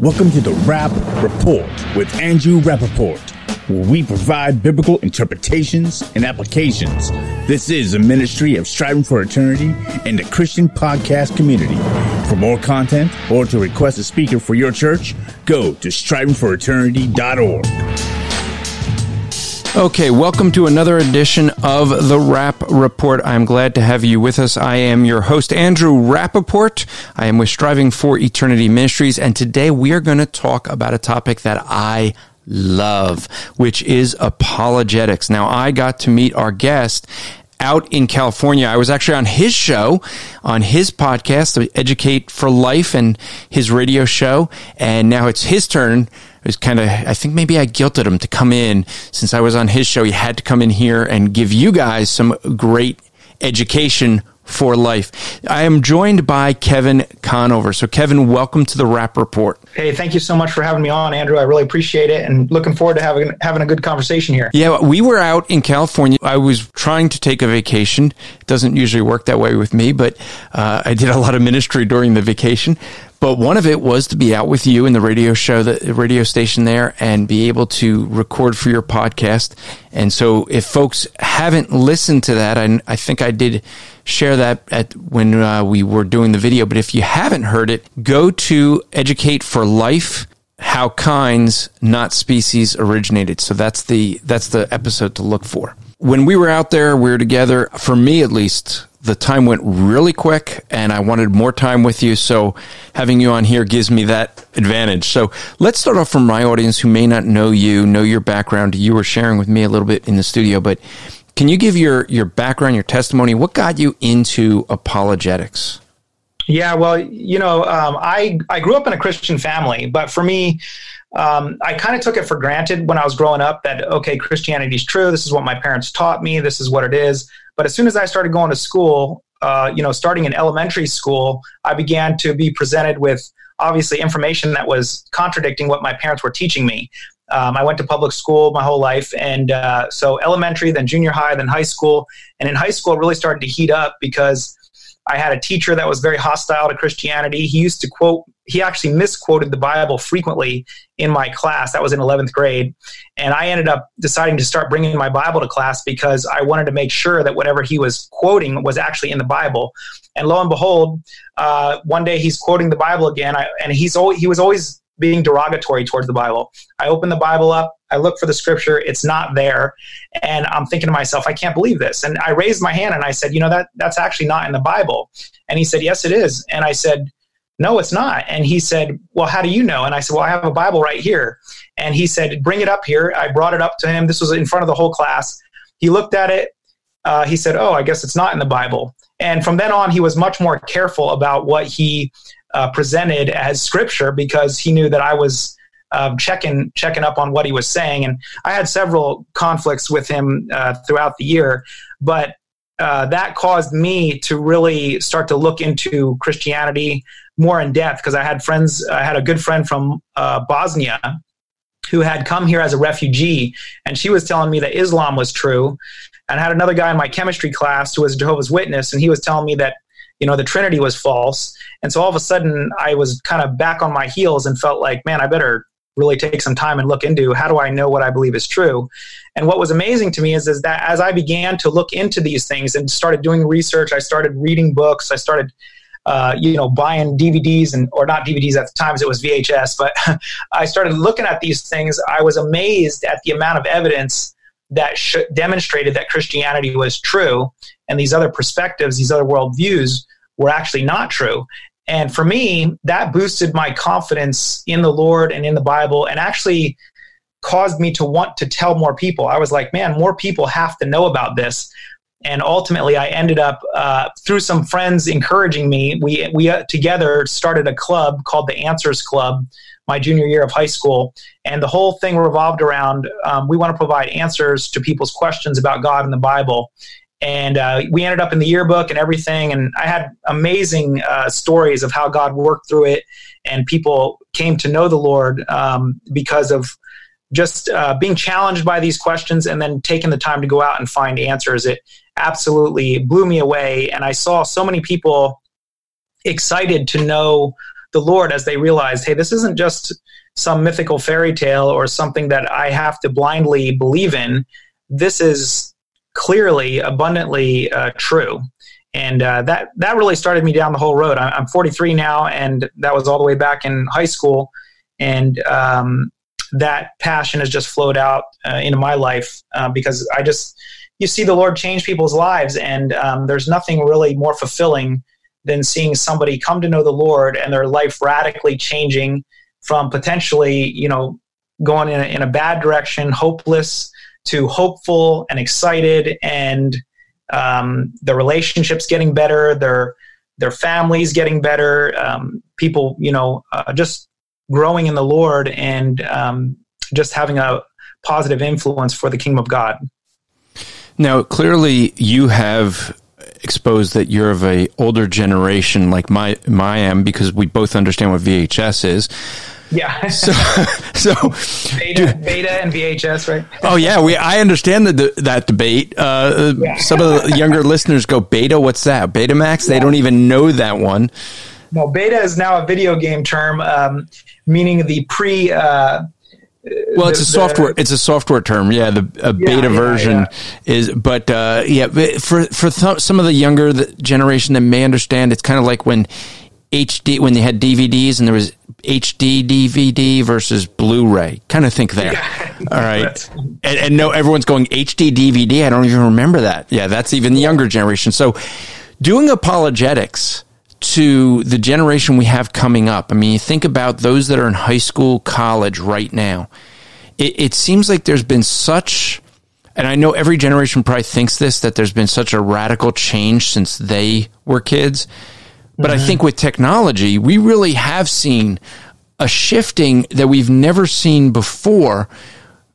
Welcome to the Rap Report with Andrew Rappaport, where we provide biblical interpretations and applications. This is a ministry of striving for eternity and the Christian podcast community. For more content or to request a speaker for your church, go to strivingforeternity.org. Okay, welcome to another edition of the Rap Report. I'm glad to have you with us. I am your host, Andrew Rappaport. I am with Striving for Eternity Ministries, and today we are going to talk about a topic that I love, which is apologetics. Now, I got to meet our guest out in California. I was actually on his show, on his podcast, Educate for Life, and his radio show. And now it's his turn. It was kind of, I think maybe I guilted him to come in since I was on his show. He had to come in here and give you guys some great education for life. I am joined by Kevin Conover. So, Kevin, welcome to the Rap Report. Hey, thank you so much for having me on, Andrew. I really appreciate it, and looking forward to having having a good conversation here. Yeah, we were out in California. I was trying to take a vacation. It doesn't usually work that way with me, but uh, I did a lot of ministry during the vacation. But one of it was to be out with you in the radio show, the radio station there, and be able to record for your podcast. And so, if folks haven't listened to that, I, I think I did share that at when uh, we were doing the video. But if you haven't heard it, go to Educate for Life. How kinds, not species, originated. So that's the that's the episode to look for. When we were out there, we were together. For me, at least, the time went really quick and I wanted more time with you. So having you on here gives me that advantage. So let's start off from my audience who may not know you, know your background. You were sharing with me a little bit in the studio, but can you give your, your background, your testimony? What got you into apologetics? Yeah, well, you know, um, I, I grew up in a Christian family, but for me, um, I kind of took it for granted when I was growing up that, okay, Christianity is true. This is what my parents taught me. This is what it is. But as soon as I started going to school, uh, you know, starting in elementary school, I began to be presented with obviously information that was contradicting what my parents were teaching me. Um, I went to public school my whole life, and uh, so elementary, then junior high, then high school. And in high school, it really started to heat up because I had a teacher that was very hostile to Christianity. He used to quote, he actually misquoted the Bible frequently in my class. That was in 11th grade. And I ended up deciding to start bringing my Bible to class because I wanted to make sure that whatever he was quoting was actually in the Bible. And lo and behold, uh, one day he's quoting the Bible again, I, and he's always, he was always being derogatory towards the Bible. I open the Bible up, I look for the scripture, it's not there, and I'm thinking to myself, I can't believe this. And I raised my hand and I said, you know that that's actually not in the Bible. And he said, yes, it is. And I said, no, it's not. And he said, well, how do you know? And I said, well, I have a Bible right here. And he said, bring it up here. I brought it up to him. This was in front of the whole class. He looked at it. Uh, he said, oh, I guess it's not in the Bible. And from then on, he was much more careful about what he uh, presented as scripture because he knew that I was um, checking checking up on what he was saying. And I had several conflicts with him uh, throughout the year, but uh, that caused me to really start to look into Christianity more in depth because I had friends. I had a good friend from uh, Bosnia who had come here as a refugee, and she was telling me that Islam was true. And I had another guy in my chemistry class who was a Jehovah's Witness, and he was telling me that you know the trinity was false and so all of a sudden i was kind of back on my heels and felt like man i better really take some time and look into how do i know what i believe is true and what was amazing to me is, is that as i began to look into these things and started doing research i started reading books i started uh, you know, buying DVDs and or not DVDs at the times it was VHS, but I started looking at these things. I was amazed at the amount of evidence that sh- demonstrated that Christianity was true, and these other perspectives, these other worldviews, were actually not true. And for me, that boosted my confidence in the Lord and in the Bible, and actually caused me to want to tell more people. I was like, man, more people have to know about this. And ultimately, I ended up uh, through some friends encouraging me. We we uh, together started a club called the Answers Club, my junior year of high school, and the whole thing revolved around um, we want to provide answers to people's questions about God and the Bible. And uh, we ended up in the yearbook and everything. And i had amazing uh, stories of how god worked through it. And people came to know the lord um, because of just uh, being challenged by these questions and then taking the time to go out and find answers it absolutely blew me away and i saw so many people excited to know the lord as they realized hey this isn't just some mythical fairy tale or something that i have to blindly believe in this is clearly abundantly uh, true. And uh, that that really started me down the whole road. I'm 43 now, and that was all the way back in high school. And um, that passion has just flowed out uh, into my life uh, because I just you see the Lord change people's lives, and um, there's nothing really more fulfilling than seeing somebody come to know the Lord and their life radically changing from potentially, you know, going in a, in a bad direction, hopeless, to hopeful and excited and um, the relationships getting better their their families getting better um, people you know uh, just growing in the lord and um, just having a positive influence for the kingdom of god now clearly you have exposed that you're of a older generation like my my am because we both understand what vhs is yeah. so, so beta, do, beta and VHS, right? oh yeah, we I understand the, that debate. Uh, yeah. Some of the younger listeners go beta. What's that? Betamax? Yeah. They don't even know that one. No, beta is now a video game term, um, meaning the pre. Uh, well, it's the, a software. The, it's a software term. Yeah, the a beta yeah, version yeah. is. But uh, yeah, for for th- some of the younger generation that may understand, it's kind of like when HD when they had DVDs and there was HD DVD versus Blu-ray. Kind of think there. Yeah. All right. And, and, no, everyone's going HD DVD. I don't even remember that. Yeah, that's even the younger generation. So doing apologetics to the generation we have coming up. I mean, you think about those that are in high school, college right now. It, it seems like there's been such, and I know every generation probably thinks this, that there's been such a radical change since they were kids but mm-hmm. I think with technology, we really have seen a shifting that we've never seen before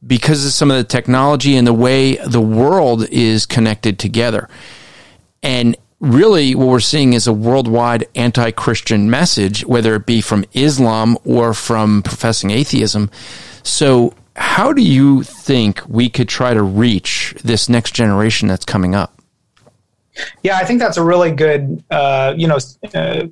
because of some of the technology and the way the world is connected together. And really, what we're seeing is a worldwide anti Christian message, whether it be from Islam or from professing atheism. So, how do you think we could try to reach this next generation that's coming up? Yeah, I think that's a really good, uh, you know, uh,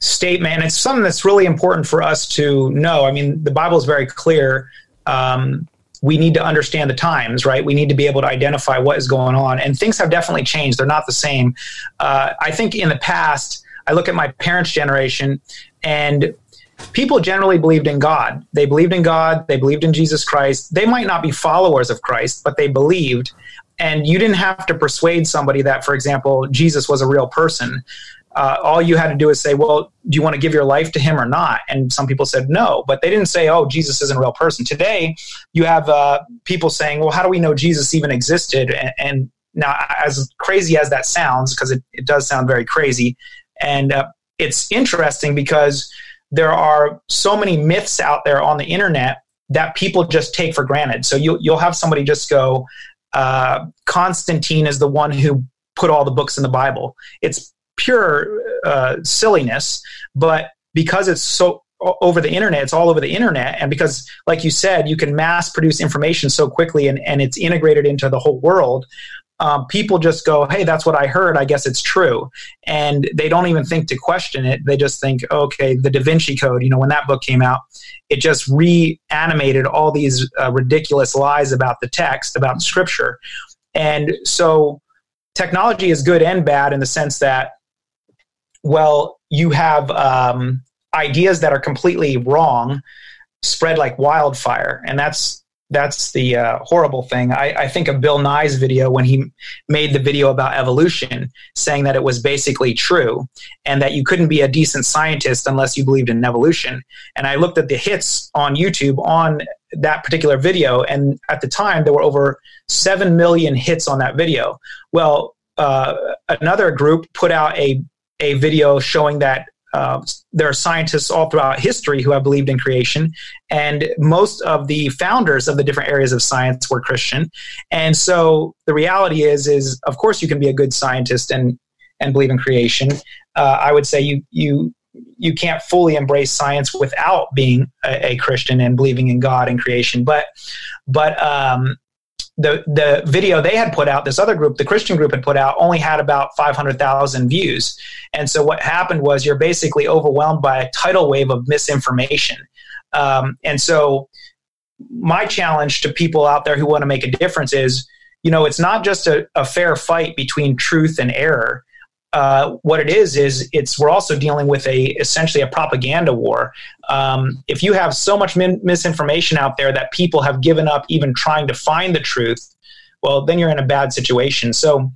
statement. And it's something that's really important for us to know. I mean, the Bible is very clear. Um, we need to understand the times, right? We need to be able to identify what is going on. And things have definitely changed. They're not the same. Uh, I think in the past, I look at my parents' generation and people generally believed in God. They believed in God, they believed in Jesus Christ. They might not be followers of Christ, but they believed and you didn't have to persuade somebody that, for example, Jesus was a real person. Uh, all you had to do is say, "Well, do you want to give your life to him or not?" And some people said no, but they didn't say, "Oh, Jesus isn't a real person." Today, you have uh, people saying, "Well, how do we know Jesus even existed?" And, and now, as crazy as that sounds, because it, it does sound very crazy, and uh, it's interesting because there are so many myths out there on the internet that people just take for granted. So you, you'll have somebody just go, uh, Constantine is the one who put all the books in the Bible. It's pure uh, silliness, but because it's so over the internet, it's all over the internet, and because, like you said, you can mass produce information so quickly, and, and it's integrated into the whole world. Um, people just go, "Hey, that's what I heard. I guess it's true," and they don't even think to question it. They just think, "Okay, the Da Vinci Code." You know, when that book came out, it just reanimated all these uh, ridiculous lies about the text, about scripture. And so technology is good and bad in the sense that, well, you have um, ideas that are completely wrong spread like wildfire, and that's that's the uh, horrible thing. I, I, think of Bill Nye's video when he made the video about evolution, saying that it was basically true and that you couldn't be a decent scientist unless you believed in evolution. And I looked at the hits on YouTube on that particular video, and at the time there were over 7 million hits on that video. Well, uh, another group put out a, a video showing that uh, there are scientists all throughout history who have believed in creation, and most of the founders of the different areas of science were Christian. And so the reality is, is of course you can be a good scientist and and believe in creation. Uh, I would say you you you can't fully embrace science without being a, a Christian and believing in God and creation. But but um, the the video they had put out, this other group, the Christian group had put out, only had about five hundred thousand views. And so what happened was you're basically overwhelmed by a tidal wave of misinformation. Um, and so my challenge to people out there who want to make a difference is, you know, it's not just a, a fair fight between truth and error. Uh, what it is is it's we're also dealing with a essentially a propaganda war. Um, if you have so much min- misinformation out there that people have given up even trying to find the truth, well, then you're in a bad situation. So,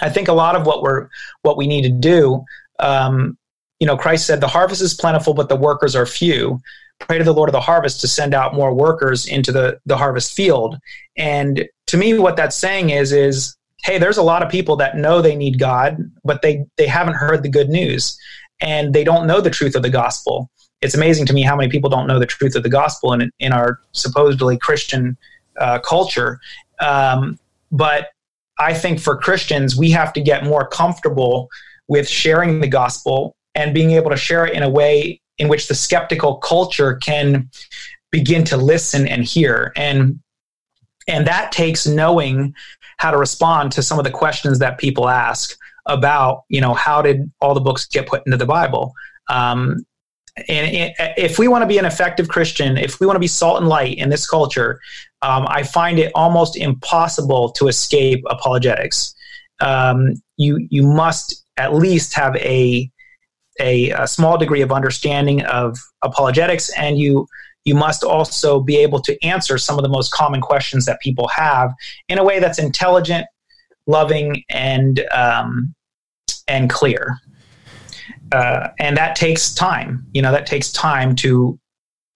I think a lot of what we're what we need to do. Um, you know, Christ said, "The harvest is plentiful, but the workers are few." Pray to the Lord of the harvest to send out more workers into the the harvest field. And to me, what that's saying is is hey, there's a lot of people that know they need God, but they they haven't heard the good news and they don't know the truth of the gospel. It's amazing to me how many people don't know the truth of the gospel in in our supposedly Christian uh, culture. Um, but I think for Christians, we have to get more comfortable with sharing the gospel and being able to share it in a way in which the skeptical culture can begin to listen and hear. And and that takes knowing how to respond to some of the questions that people ask about, you know, how did all the books get put into the Bible? Um, and if we want to be an effective Christian, if we want to be salt and light in this culture, um, I find it almost impossible to escape apologetics. Um, you you must at least have a, a, a small degree of understanding of apologetics, and you you must also be able to answer some of the most common questions that people have in a way that's intelligent, loving, and um, and clear. Uh, and that takes time. You know, that takes time to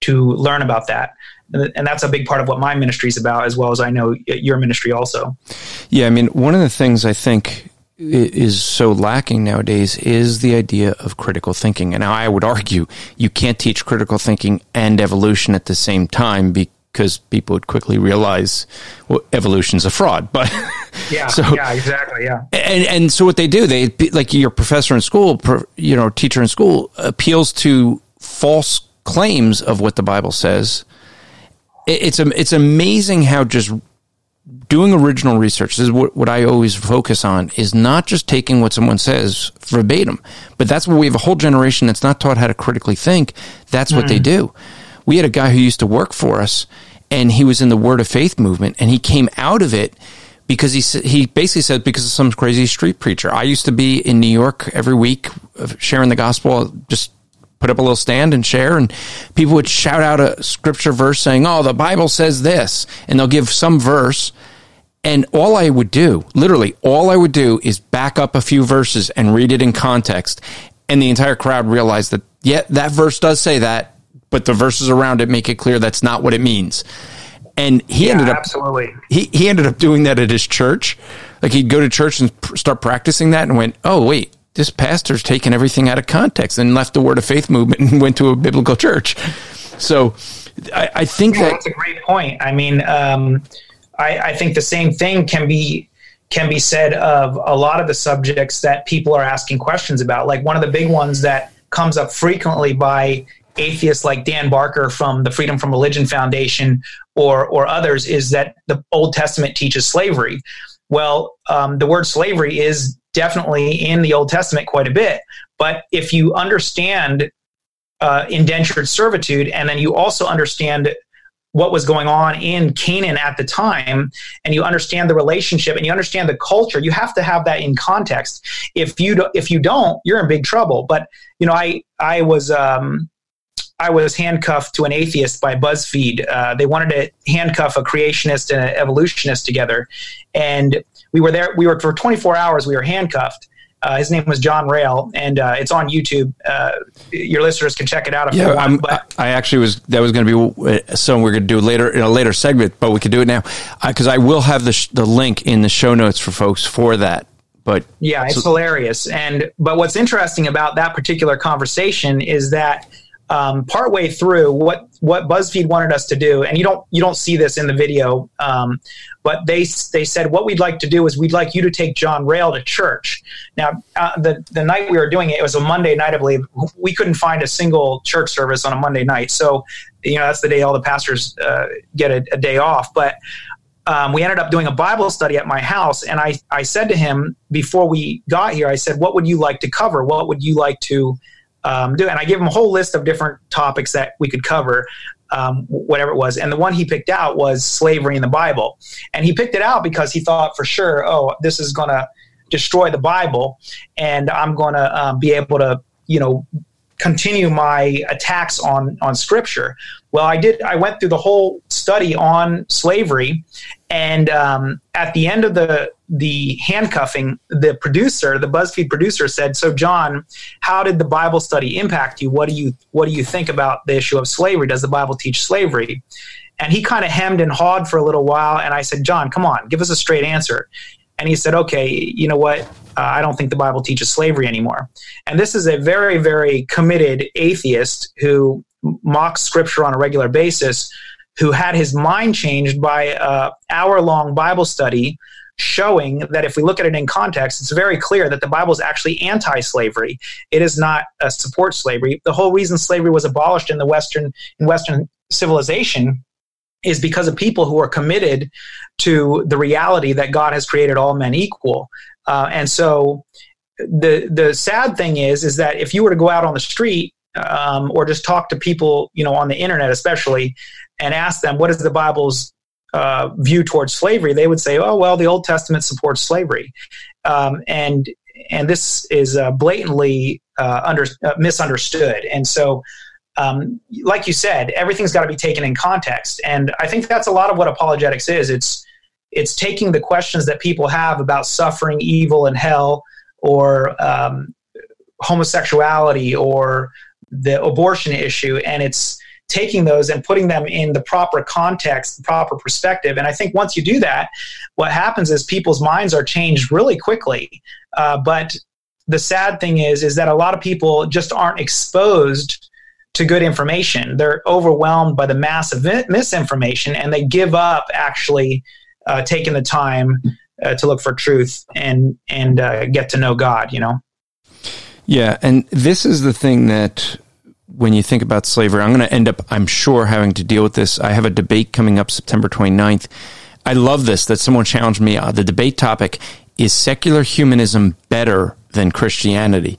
to learn about that. And that's a big part of what my ministry is about, as well as I know your ministry also. Yeah, I mean, one of the things I think is so lacking nowadays is the idea of critical thinking. And now I would argue you can't teach critical thinking and evolution at the same time because people would quickly realize well, evolution's a fraud. But yeah, so, yeah, exactly, yeah. And and so what they do, they like your professor in school, you know, teacher in school appeals to false claims of what the Bible says. It's it's amazing how just doing original research this is what, what I always focus on is not just taking what someone says verbatim, but that's where we have a whole generation that's not taught how to critically think. That's what mm. they do. We had a guy who used to work for us and he was in the word of faith movement and he came out of it because he he basically said because of some crazy street preacher. I used to be in New York every week sharing the gospel, just put up a little stand and share and people would shout out a scripture verse saying, "Oh, the Bible says this." And they'll give some verse and all I would do, literally, all I would do is back up a few verses and read it in context. And the entire crowd realized that, yeah, that verse does say that, but the verses around it make it clear that's not what it means. And he yeah, ended up absolutely. He he ended up doing that at his church. Like he'd go to church and pr- start practicing that, and went, "Oh wait, this pastor's taken everything out of context and left the Word of Faith movement and went to a biblical church." So, I, I think yeah, that that's a great point. I mean, um, I, I think the same thing can be can be said of a lot of the subjects that people are asking questions about. Like one of the big ones that comes up frequently by atheists like Dan Barker from the Freedom from Religion Foundation or or others is that the Old Testament teaches slavery. Well, um, the word slavery is definitely in the Old Testament quite a bit, but if you understand uh, indentured servitude and then you also understand what was going on in Canaan at the time and you understand the relationship and you understand the culture you have to have that in context. If you do, if you don't you're in big trouble. But you know I I was um, I was handcuffed to an atheist by BuzzFeed. Uh, they wanted to handcuff a creationist and an evolutionist together, and we were there. We were for 24 hours. We were handcuffed, uh, his name was John Rail, and uh, it's on YouTube. Uh, your listeners can check it out if yeah, want. But I actually was that was going to be uh, something we're going to do later in a later segment, but we could do it now because I will have the sh- the link in the show notes for folks for that. But yeah, it's so- hilarious. And but what's interesting about that particular conversation is that um, partway through what what BuzzFeed wanted us to do, and you don't you don't see this in the video, um, but they they said what we'd like to do is we'd like you to take John Rail to church. Now uh, the the night we were doing it, it was a Monday night, I believe. We couldn't find a single church service on a Monday night, so you know that's the day all the pastors uh, get a, a, day off. But um, we ended up doing a Bible study at my house, and I I said to him before we got here, I said, "What would you like to cover? What would you like to?" Um, do. And I gave him a whole list of different topics that we could cover, um, whatever it was. And the one he picked out was slavery in the Bible. And he picked it out because he thought for sure, oh, this is going to destroy the Bible, and I'm going to um, be able to, you know, continue my attacks on on Scripture. Well, I did. I went through the whole study on slavery, and um, at the end of the the handcuffing, the producer, the BuzzFeed producer, said, "So, John, how did the Bible study impact you? What do you what do you think about the issue of slavery? Does the Bible teach slavery?" And he kind of hemmed and hawed for a little while, and I said, "John, come on, give us a straight answer." And he said, "Okay, you know what? Uh, I don't think the Bible teaches slavery anymore." And this is a very, very committed atheist who mocks Scripture on a regular basis, who had his mind changed by a hour long Bible study showing that if we look at it in context, it's very clear that the Bible is actually anti slavery. It is not a support slavery. The whole reason slavery was abolished in the Western, in Western civilization is because of people who are committed to the reality that God has created all men equal. Uh, and so the the sad thing is is that if you were to go out on the street um, or just talk to people, you know, on the internet especially, and ask them what is the Bible's uh, view towards slavery, they would say, "Oh well, the Old Testament supports slavery," um, and and this is uh, blatantly uh, under, uh, misunderstood. And so, um, like you said, everything's got to be taken in context, and I think that's a lot of what apologetics is. It's it's taking the questions that people have about suffering, evil, and hell, or um, homosexuality, or the abortion issue, and it's taking those and putting them in the proper context, the proper perspective. And I think once you do that, what happens is people's minds are changed really quickly. Uh, but the sad thing is, is that a lot of people just aren't exposed to good information. They're overwhelmed by the mass of misinformation, and they give up actually uh, taking the time uh, to look for truth and and uh, get to know God. You know. Yeah, and this is the thing that when you think about slavery, I'm going to end up, I'm sure, having to deal with this. I have a debate coming up September 29th. I love this that someone challenged me. Uh, the debate topic is secular humanism better than Christianity?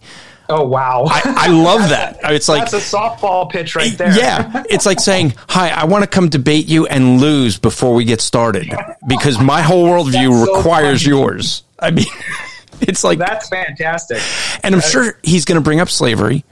Oh wow! I, I love that. It's like that's a softball pitch right there. Yeah, it's like saying, "Hi, I want to come debate you and lose before we get started because my whole worldview so requires funny. yours." I mean, it's like that's fantastic. And I'm sure he's going to bring up slavery.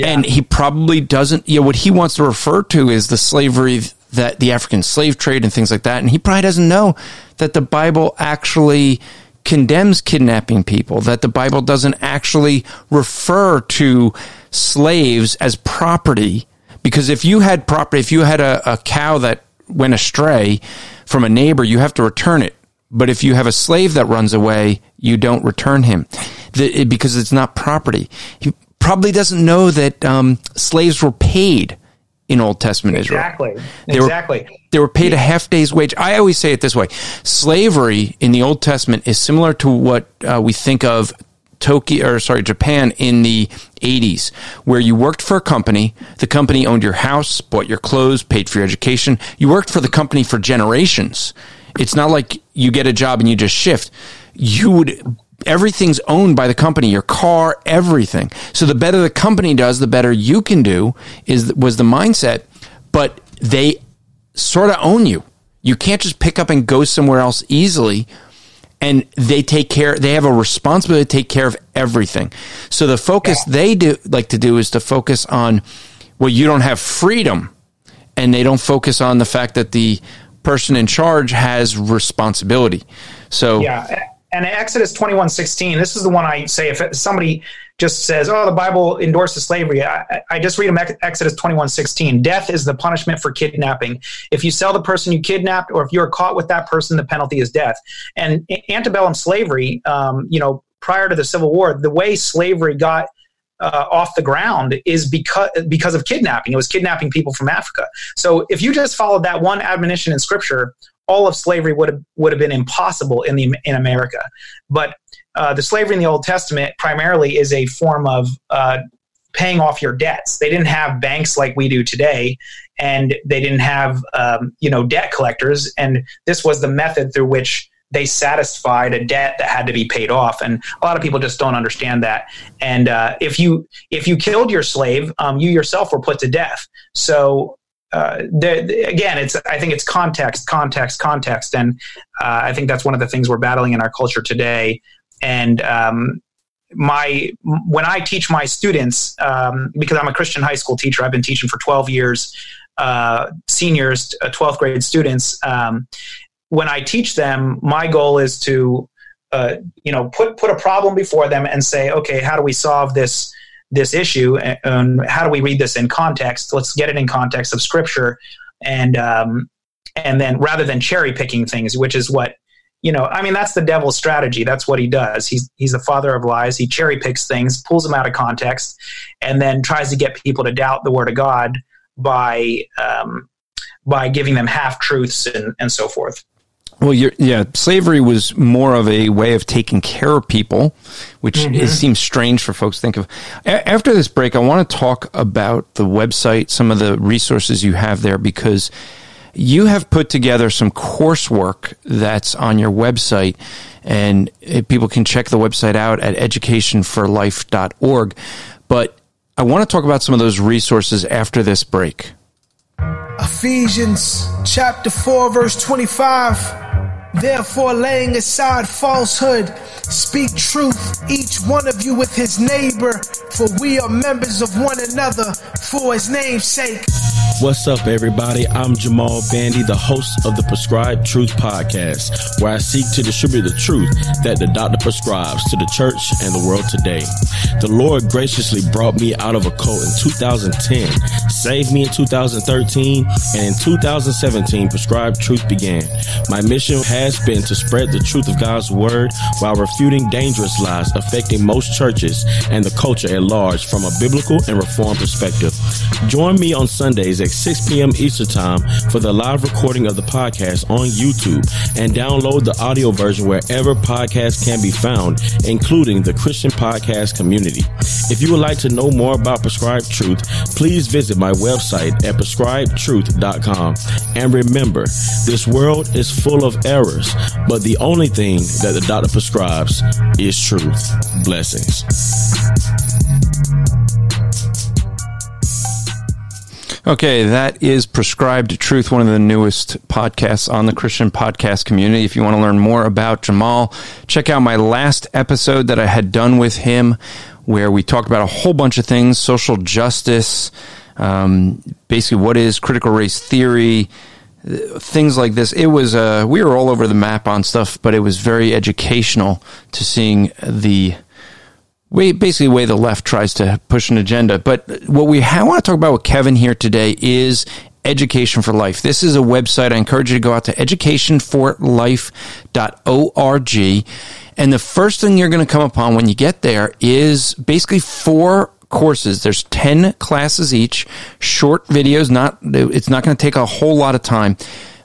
Yeah. And he probably doesn't, you know, what he wants to refer to is the slavery that the African slave trade and things like that. And he probably doesn't know that the Bible actually condemns kidnapping people, that the Bible doesn't actually refer to slaves as property. Because if you had property, if you had a, a cow that went astray from a neighbor, you have to return it. But if you have a slave that runs away, you don't return him the, because it's not property. He, probably doesn't know that um, slaves were paid in Old Testament exactly. Israel. They exactly. Were, they were paid a half day's wage. I always say it this way: slavery in the Old Testament is similar to what uh, we think of Tokyo or sorry Japan in the 80s where you worked for a company the company owned your house bought your clothes paid for your education you worked for the company for generations it's not like you get a job and you just shift you would everything's owned by the company your car everything so the better the company does the better you can do is was the mindset but they sort of own you. You can't just pick up and go somewhere else easily. And they take care, they have a responsibility to take care of everything. So the focus yeah. they do like to do is to focus on, well, you don't have freedom. And they don't focus on the fact that the person in charge has responsibility. So, yeah. And Exodus 21 16, this is the one I say if somebody just says, "Oh, the Bible endorses slavery." I, I just read Exodus twenty one sixteen. Death is the punishment for kidnapping. If you sell the person you kidnapped, or if you are caught with that person, the penalty is death. And antebellum slavery, um, you know, prior to the Civil War, the way slavery got uh, off the ground is because because of kidnapping. It was kidnapping people from Africa. So if you just followed that one admonition in Scripture, all of slavery would have would have been impossible in the in America. But uh, the slavery in the Old Testament primarily is a form of uh, paying off your debts. They didn't have banks like we do today, and they didn't have um, you know debt collectors. And this was the method through which they satisfied a debt that had to be paid off. And a lot of people just don't understand that. And uh, if you if you killed your slave, um, you yourself were put to death. So uh, the, again, it's I think it's context, context, context, and uh, I think that's one of the things we're battling in our culture today and um, my when I teach my students, um, because I'm a Christian high school teacher, I've been teaching for 12 years, uh, seniors, uh, 12th grade students. Um, when I teach them, my goal is to, uh, you know, put put a problem before them and say, okay, how do we solve this this issue, and, how do we read this in context? Let's get it in context of Scripture, and um, and then rather than cherry picking things, which is what you know, I mean, that's the devil's strategy. That's what he does. He's he's the father of lies. He cherry picks things, pulls them out of context, and then tries to get people to doubt the word of God by um, by giving them half truths and, and so forth. Well, yeah, slavery was more of a way of taking care of people, which mm-hmm. seems strange for folks to think of. A- after this break, I want to talk about the website, some of the resources you have there, because you have put together some coursework that's on your website, and people can check the website out at educationforlife.org. But I want to talk about some of those resources after this break. Ephesians chapter 4, verse 25. Therefore, laying aside falsehood, speak truth, each one of you with his neighbor, for we are members of one another for his name's sake. What's up, everybody? I'm Jamal Bandy, the host of the Prescribed Truth Podcast, where I seek to distribute the truth that the doctor prescribes to the church and the world today. The Lord graciously brought me out of a cult in 2010, saved me in 2013, and in 2017, Prescribed Truth began. My mission has been to spread the truth of God's word while refuting dangerous lies affecting most churches and the culture at large from a biblical and reform perspective. Join me on Sundays at 6 p.m. Eastern Time for the live recording of the podcast on YouTube and download the audio version wherever podcasts can be found, including the Christian podcast community. If you would like to know more about Prescribed Truth, please visit my website at prescribedtruth.com. And remember, this world is full of errors but the only thing that the doctor prescribes is truth. Blessings. Okay, that is Prescribed Truth, one of the newest podcasts on the Christian podcast community. If you want to learn more about Jamal, check out my last episode that I had done with him, where we talked about a whole bunch of things social justice, um, basically, what is critical race theory, things like this. It was uh, we were all over the map on stuff, but it was very educational to seeing the way basically way the left tries to push an agenda. But what we want to talk about with Kevin here today is Education for Life. This is a website. I encourage you to go out to educationforlife.org. And the first thing you're going to come upon when you get there is basically four courses. There's 10 classes each, short videos, not, it's not going to take a whole lot of time.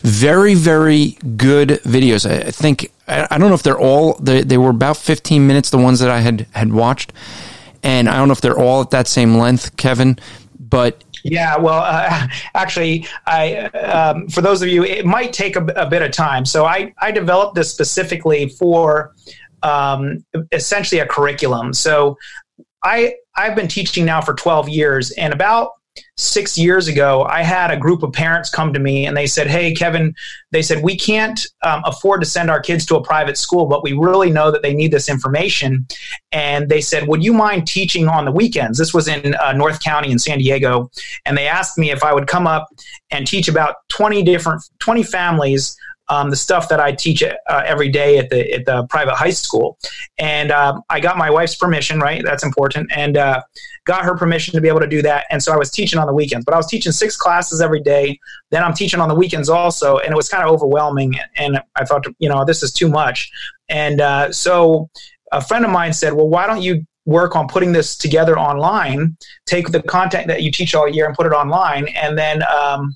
Very, very good videos. I think, I don't know if they're all, they, they were about 15 minutes, the ones that I had, had watched. And I don't know if they're all at that same length, Kevin, but yeah, well, uh, actually, I um, for those of you, it might take a, a, bit of time. So I I developed this specifically for um, essentially a curriculum. So I I've been teaching now for 12 years, and about six years ago, I had a group of parents come to me and they said, Hey, Kevin, they said, we can't um, afford to send our kids to a private school, but we really know that they need this information. And they said, Would you mind teaching on the weekends? This was in uh, North County in San Diego. And they asked me if I would come up and teach about 20 different, 20 families um, the stuff that I teach uh, every day at the at the private high school, and uh, I got my wife's permission. Right, that's important, and uh, got her permission to be able to do that. And so I was teaching on the weekends, but I was teaching six classes every day. Then I'm teaching on the weekends also, and it was kind of overwhelming. And I thought, you know, this is too much. And uh, so a friend of mine said, "Well, why don't you work on putting this together online? Take the content that you teach all year and put it online, and then." Um,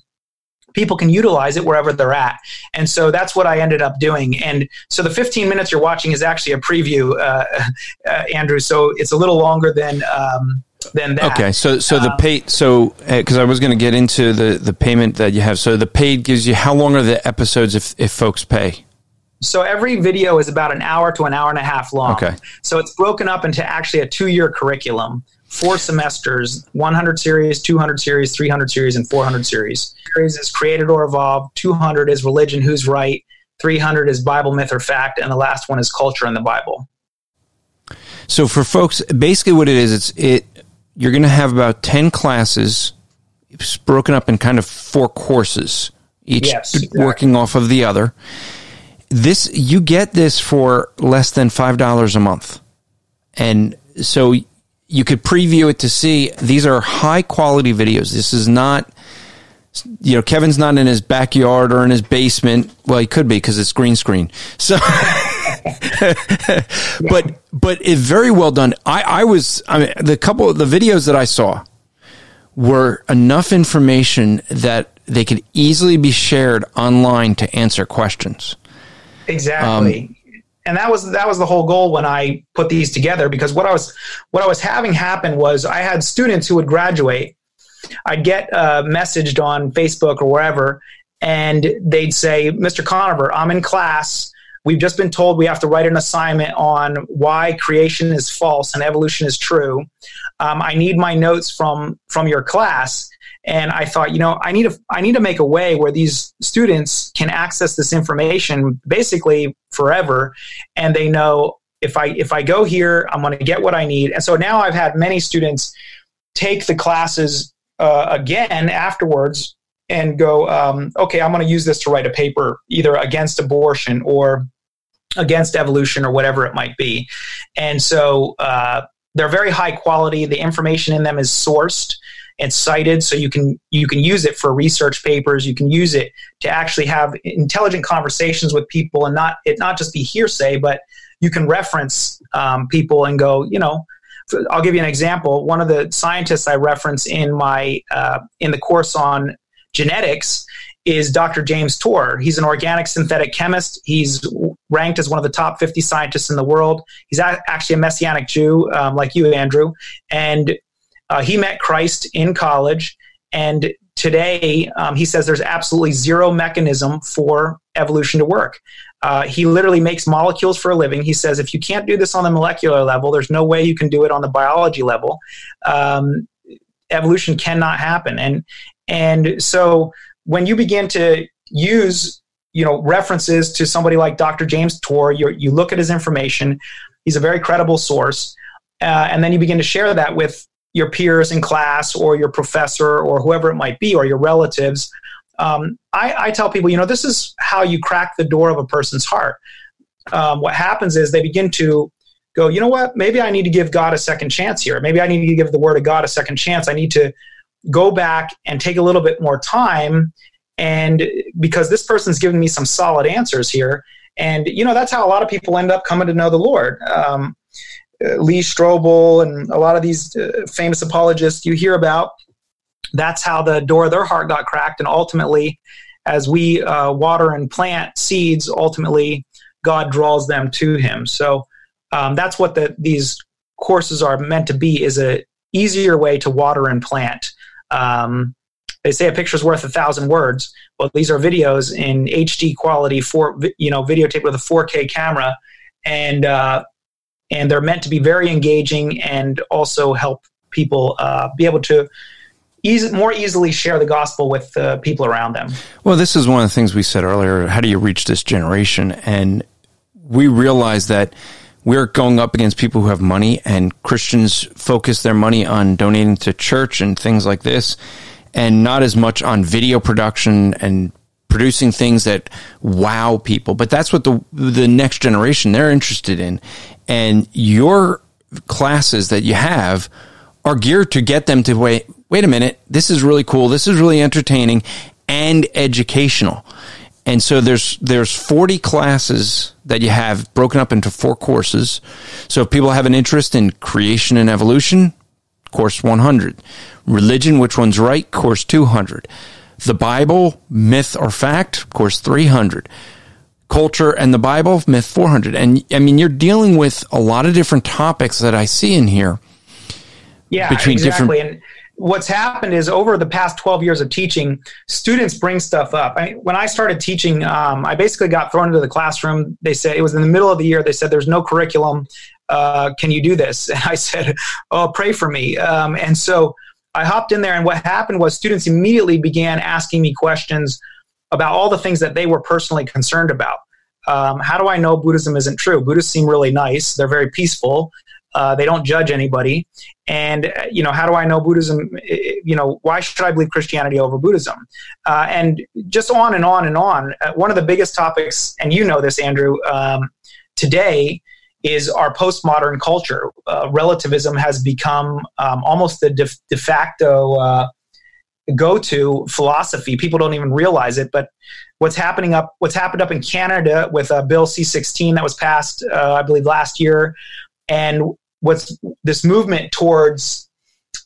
people can utilize it wherever they're at. And so that's what I ended up doing. And so the 15 minutes you're watching is actually a preview, uh, uh, Andrew. So it's a little longer than. Um, than that. Okay, so so the um, paid so because uh, I was going to get into the the payment that you have. So the paid gives you how long are the episodes if if folks pay? So every video is about an hour to an hour and a half long. Okay. So it's broken up into actually a two year curriculum four semesters 100 series 200 series 300 series and 400 series. Series is created or evolved 200 is religion who's right 300 is bible myth or fact and the last one is culture in the bible. So for folks basically what it is it's it you're going to have about 10 classes it's broken up in kind of four courses each yes, exactly. working off of the other. This you get this for less than five dollars a month. And so you could preview it to see these are high quality videos. This is not, you know, Kevin's not in his backyard or in his basement. Well, he could be because it's green screen. So, but but it's very well done. I I was I mean the couple of the videos that I saw were enough information that they could easily be shared online to answer questions. Exactly. Um, and that was that was the whole goal when I put these together because what I was what I was having happen was I had students who would graduate. I'd get uh, messaged on Facebook or wherever, and they'd say, "Mr. Conover, I'm in class. We've just been told we have to write an assignment on why creation is false and evolution is true. Um, I need my notes from from your class." And I thought, you know, I need to I need to make a way where these students can access this information basically forever, and they know if I if I go here, I'm going to get what I need. And so now I've had many students take the classes uh, again afterwards and go, um, okay, I'm going to use this to write a paper either against abortion or against evolution or whatever it might be. And so uh, they're very high quality. The information in them is sourced and cited so you can you can use it for research papers you can use it to actually have intelligent conversations with people and not it not just be hearsay but you can reference um, people and go you know i'll give you an example one of the scientists i reference in my uh, in the course on genetics is Dr. James Tour. He's an organic synthetic chemist. He's ranked as one of the top 50 scientists in the world. He's a- actually a Messianic Jew, um, like you, Andrew. And uh, he met Christ in college, and today um, he says there's absolutely zero mechanism for evolution to work. Uh, he literally makes molecules for a living. He says if you can't do this on the molecular level, there's no way you can do it on the biology level. Um, evolution cannot happen, and and so when you begin to use you know references to somebody like Dr. James Tour, you you look at his information. He's a very credible source. Uh, and then you begin to share that with your peers in class or your professor or whoever it might be or your relatives. Um, I, I, tell people, you know, this is how you crack the door of a person's heart. Um, what happens is they begin to go, you know what, maybe I need to give God a second chance here. Maybe I need to give the word of God a second chance. I need to go back and take a little bit more time. And because this person's given me some solid answers here. And, you know, that's how a lot of people end up coming to know the Lord. Um, uh, Lee Strobel and a lot of these uh, famous apologists you hear about. That's how the door of their heart got cracked, and ultimately, as we uh, water and plant seeds, ultimately God draws them to Him. So um, that's what the, these courses are meant to be: is a easier way to water and plant. Um, they say a picture's worth a thousand words. Well, these are videos in HD quality, for you know, videotape with a 4K camera, and uh, and they're meant to be very engaging and also help people uh, be able to easy, more easily share the gospel with the people around them. Well, this is one of the things we said earlier. How do you reach this generation? And we realize that we're going up against people who have money, and Christians focus their money on donating to church and things like this, and not as much on video production and producing things that wow people. But that's what the the next generation they're interested in, and your classes that you have are geared to get them to wait. Wait a minute, this is really cool. This is really entertaining and educational. And so there's there's 40 classes that you have broken up into four courses. So if people have an interest in creation and evolution, course 100. Religion, which one's right, course 200. The Bible, myth or fact, course 300. Culture and the Bible, myth 400. And I mean, you're dealing with a lot of different topics that I see in here. Yeah, between exactly. different. And what's happened is over the past 12 years of teaching, students bring stuff up. I, when I started teaching, um, I basically got thrown into the classroom. They said it was in the middle of the year. They said, There's no curriculum. Uh, can you do this? And I said, Oh, pray for me. Um, and so I hopped in there, and what happened was students immediately began asking me questions about all the things that they were personally concerned about. Um, how do I know Buddhism isn't true? Buddhists seem really nice. They're very peaceful. Uh, they don't judge anybody. And, uh, you know, how do I know Buddhism? You know, why should I believe Christianity over Buddhism? Uh, and just on and on and on. Uh, one of the biggest topics, and you know this, Andrew, um, today is our postmodern culture. Uh, relativism has become um, almost the de, de facto uh, go to philosophy. People don't even realize it, but what's happening up what's happened up in Canada with uh, Bill C16 that was passed, uh, I believe, last year, and what's this movement towards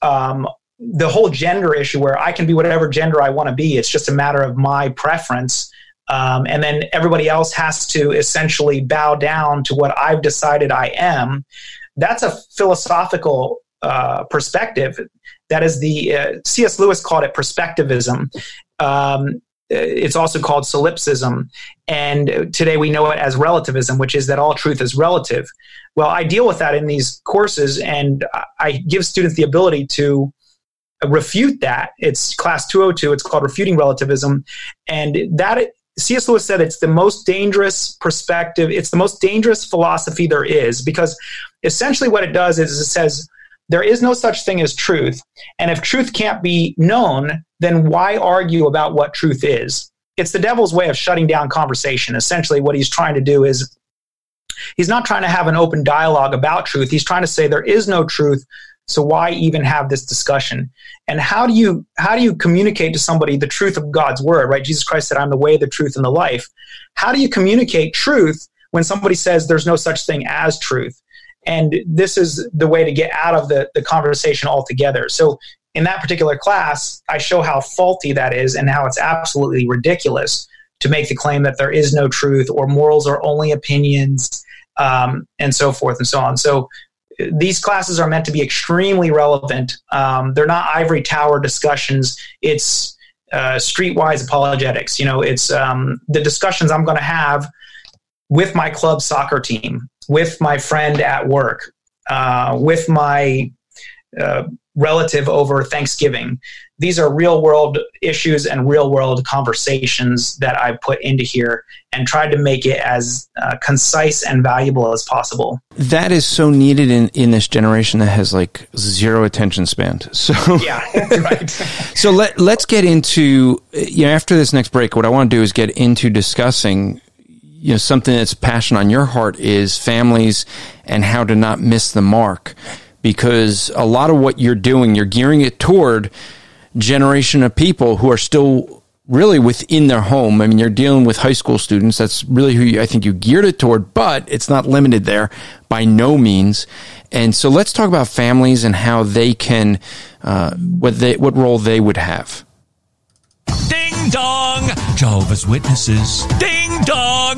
um, the whole gender issue where I can be whatever gender I want to be. It's just a matter of my preference. Um, and then everybody else has to essentially bow down to what I've decided I am. That's a philosophical uh, perspective. That is the uh, C.S. Lewis called it perspectivism. Um, it's also called solipsism. And today we know it as relativism, which is that all truth is relative. Well, I deal with that in these courses, and I give students the ability to refute that. It's class 202, it's called refuting relativism. And that C.S. Lewis said it's the most dangerous perspective, it's the most dangerous philosophy there is, because essentially what it does is it says, there is no such thing as truth. And if truth can't be known, then why argue about what truth is? It's the devil's way of shutting down conversation. Essentially, what he's trying to do is he's not trying to have an open dialogue about truth. He's trying to say there is no truth. So why even have this discussion? And how do you how do you communicate to somebody the truth of God's word, right? Jesus Christ said, I'm the way, the truth, and the life. How do you communicate truth when somebody says there's no such thing as truth? And this is the way to get out of the, the conversation altogether. So in that particular class, I show how faulty that is and how it's absolutely ridiculous to make the claim that there is no truth or morals are only opinions um, and so forth and so on. So these classes are meant to be extremely relevant. Um, they're not ivory tower discussions. It's uh, streetwise apologetics. You know, it's um, the discussions I'm going to have with my club soccer team, with my friend at work, uh, with my uh, relative over Thanksgiving. These are real world issues and real world conversations that I put into here and tried to make it as uh, concise and valuable as possible. That is so needed in, in this generation that has like zero attention span. So yeah, right. so let let's get into you know after this next break. What I want to do is get into discussing you know something that's passion on your heart is families and how to not miss the mark because a lot of what you're doing, you're gearing it toward generation of people who are still really within their home. I mean, you're dealing with high school students. That's really who you, I think you geared it toward, but it's not limited there by no means. And so let's talk about families and how they can, uh, what they, what role they would have. Ding dong. Jehovah's Witnesses. Ding dong.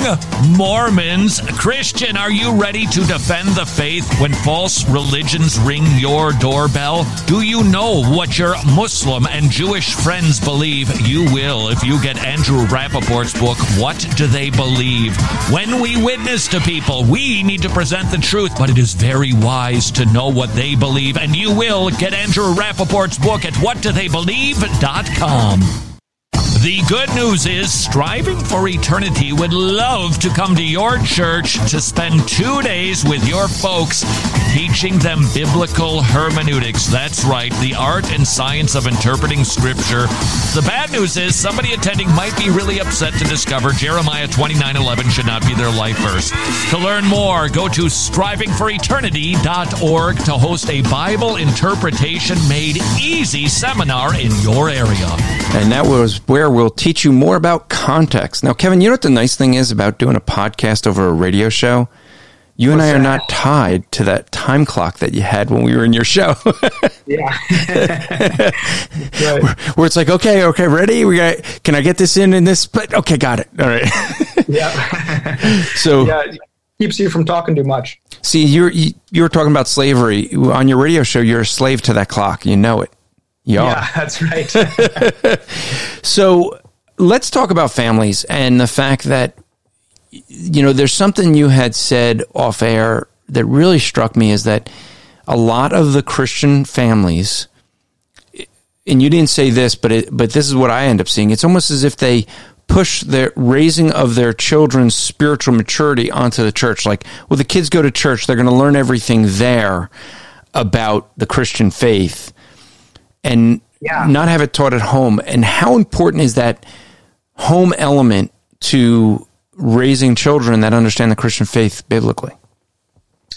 Mormons. Christian, are you ready to defend the faith when false religions ring your doorbell? Do you know what your Muslim and Jewish friends believe? You will if you get Andrew Rappaport's book, What Do They Believe? When we witness to people, we need to present the truth, but it is very wise to know what they believe, and you will get Andrew Rappaport's book at whatdotheybelieve.com. The good news is Striving for Eternity would love to come to your church to spend two days with your folks teaching them biblical hermeneutics. That's right, the art and science of interpreting scripture. The bad news is somebody attending might be really upset to discover Jeremiah 29:11 should not be their life verse. To learn more, go to strivingforeternity.org to host a Bible interpretation made easy seminar in your area. And that was where we'll teach you more about context. Now, Kevin, you know what the nice thing is about doing a podcast over a radio show? You and I are not tied to that time clock that you had when we were in your show. yeah. where, where, it's like, okay, okay, ready? We got. Can I get this in in this? But okay, got it. All right. yeah. so yeah, keeps you from talking too much. See, you're you, you were talking about slavery on your radio show. You're a slave to that clock. You know it. Yeah, that's right. so let's talk about families and the fact that you know there's something you had said off air that really struck me is that a lot of the Christian families and you didn't say this but it, but this is what I end up seeing. It's almost as if they push the raising of their children's spiritual maturity onto the church. Like well the kids go to church. They're going to learn everything there about the Christian faith and yeah. not have it taught at home and how important is that home element to raising children that understand the Christian faith biblically?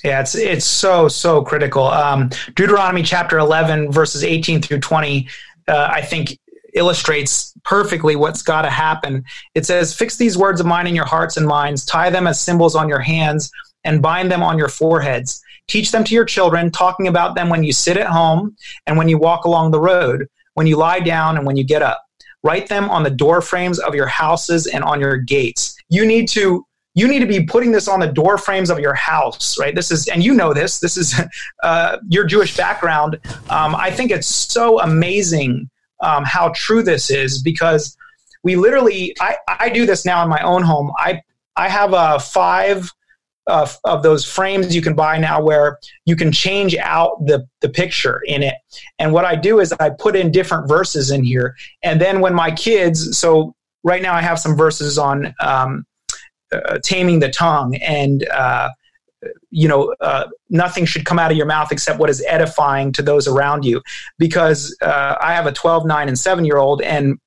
Yeah, it's it's so so critical. Um, Deuteronomy chapter eleven, verses eighteen through twenty, uh, I think illustrates perfectly what's got to happen. It says, "Fix these words of mine in your hearts and minds, tie them as symbols on your hands, and bind them on your foreheads. Teach them to your children, talking about them when you sit at home and when you walk along the road, when you lie down and when you get up." Write them on the door frames of your houses and on your gates. You need to you need to be putting this on the door frames of your house, right? This is, and you know this. This is uh, your Jewish background. Um, I think it's so amazing um, how true this is because we literally. I, I do this now in my own home. I I have a five of, of those frames you can buy now where you can change out the, the picture in it. And what I do is I put in different verses in here. And then when my kids, so right now I have some verses on um, uh, taming the tongue and, uh, you know, uh, nothing should come out of your mouth except what is edifying to those around you. Because uh, I have a 12, 9, and 7 year old, and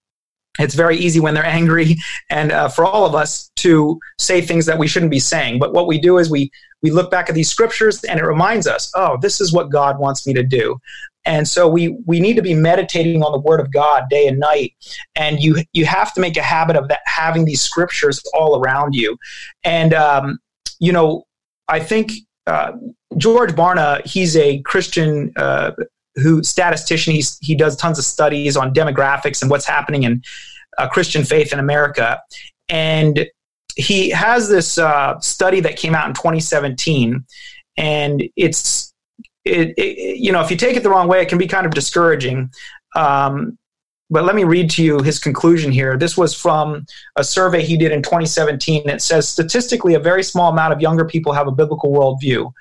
it's very easy when they're angry and uh, for all of us to say things that we shouldn't be saying. But what we do is we we look back at these scriptures and it reminds us oh this is what god wants me to do. And so we we need to be meditating on the word of god day and night. And you you have to make a habit of that having these scriptures all around you. And um, you know i think uh, george barna he's a christian uh, who statistician. He's, he does tons of studies on demographics and what's happening in uh, Christian faith in America. And he has this uh, study that came out in 2017, and it's it, it, you know if you take it the wrong way, it can be kind of discouraging. Um, but let me read to you his conclusion here. This was from a survey he did in 2017. It says statistically, a very small amount of younger people have a biblical worldview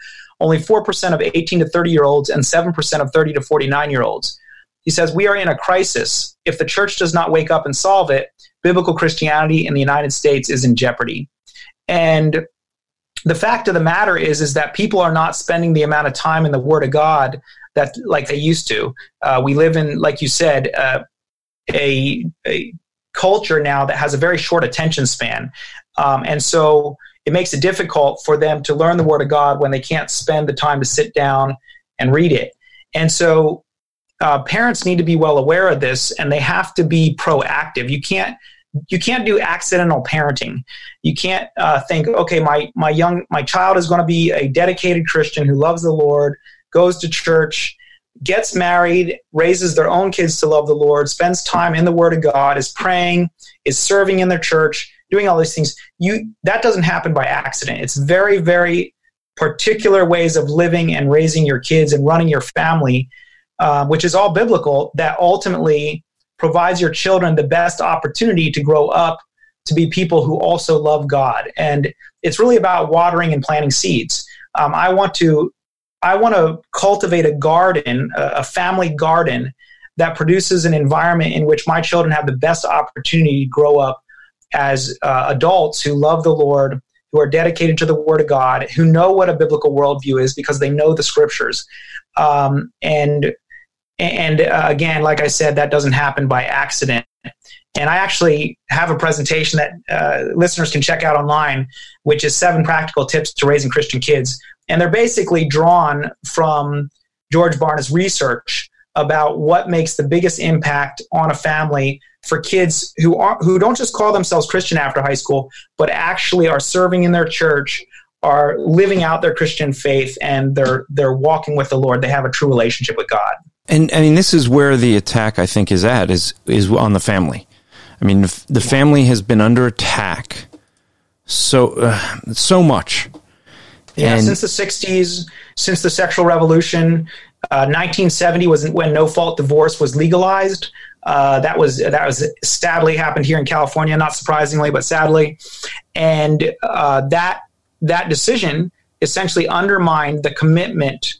only 4% of 18 to 30 year olds and 7% of 30 to 49 year olds. He says, We are in a crisis. If the church does not wake up and solve it, biblical Christianity in the United States is in jeopardy. And the fact of the matter is, is that people are not spending the amount of time in the Word of God that like they used to. Uh, we live in, like you said, uh, a, a culture now that has a very short attention span. Um, and so it makes it difficult for them to learn the Word of God when they can't spend the time to sit down and read it. And so uh, parents need to be well aware of this and they have to be proactive. You can't you can't do accidental parenting. You can't uh, think, okay, my my young my child is going to be a dedicated Christian who loves the Lord, goes to church, gets married, raises their own kids to love the Lord, spends time in the Word of God, is praying, is serving in their church, doing all these things. You that doesn't happen by accident. It's very, very particular ways of living and raising your kids and running your family, uh, which is all biblical, that ultimately provides your children the best opportunity to grow up to be people who also love God. And it's really about watering and planting seeds. Um, I want to I want to cultivate a garden, a family garden that produces an environment in which my children have the best opportunity to grow up as uh, adults who love the Lord, who are dedicated to the Word of God, who know what a biblical worldview is because they know the Scriptures. Um, and and uh, again, like I said, that doesn't happen by accident. And I actually have a presentation that uh, listeners can check out online, which is seven practical tips to raising Christian kids. And they're basically drawn from George Barna's research about what makes the biggest impact on a family for kids who are who don't just call themselves Christian after high school, but actually are serving in their church, are living out their Christian faith, and they're they're walking with the Lord. They have a true relationship with God. And I mean, this is where the attack I think is at is is on the family. I mean, the family has been under attack so uh, so much. Yeah, and since the '60s, since the sexual revolution, uh, 1970 was when no fault divorce was legalized. Uh, that was that was sadly happened here in California, not surprisingly, but sadly, and uh, that that decision essentially undermined the commitment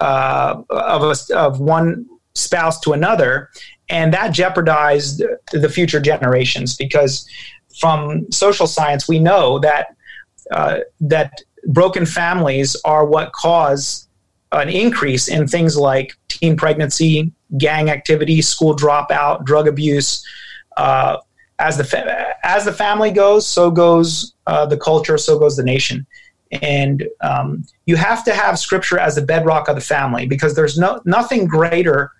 uh, of a, of one spouse to another, and that jeopardized the future generations because from social science we know that uh, that broken families are what cause an increase in things like teen pregnancy, gang activity, school dropout, drug abuse. Uh, as the as the family goes, so goes uh, the culture, so goes the nation. And um, you have to have scripture as the bedrock of the family because there's no nothing greater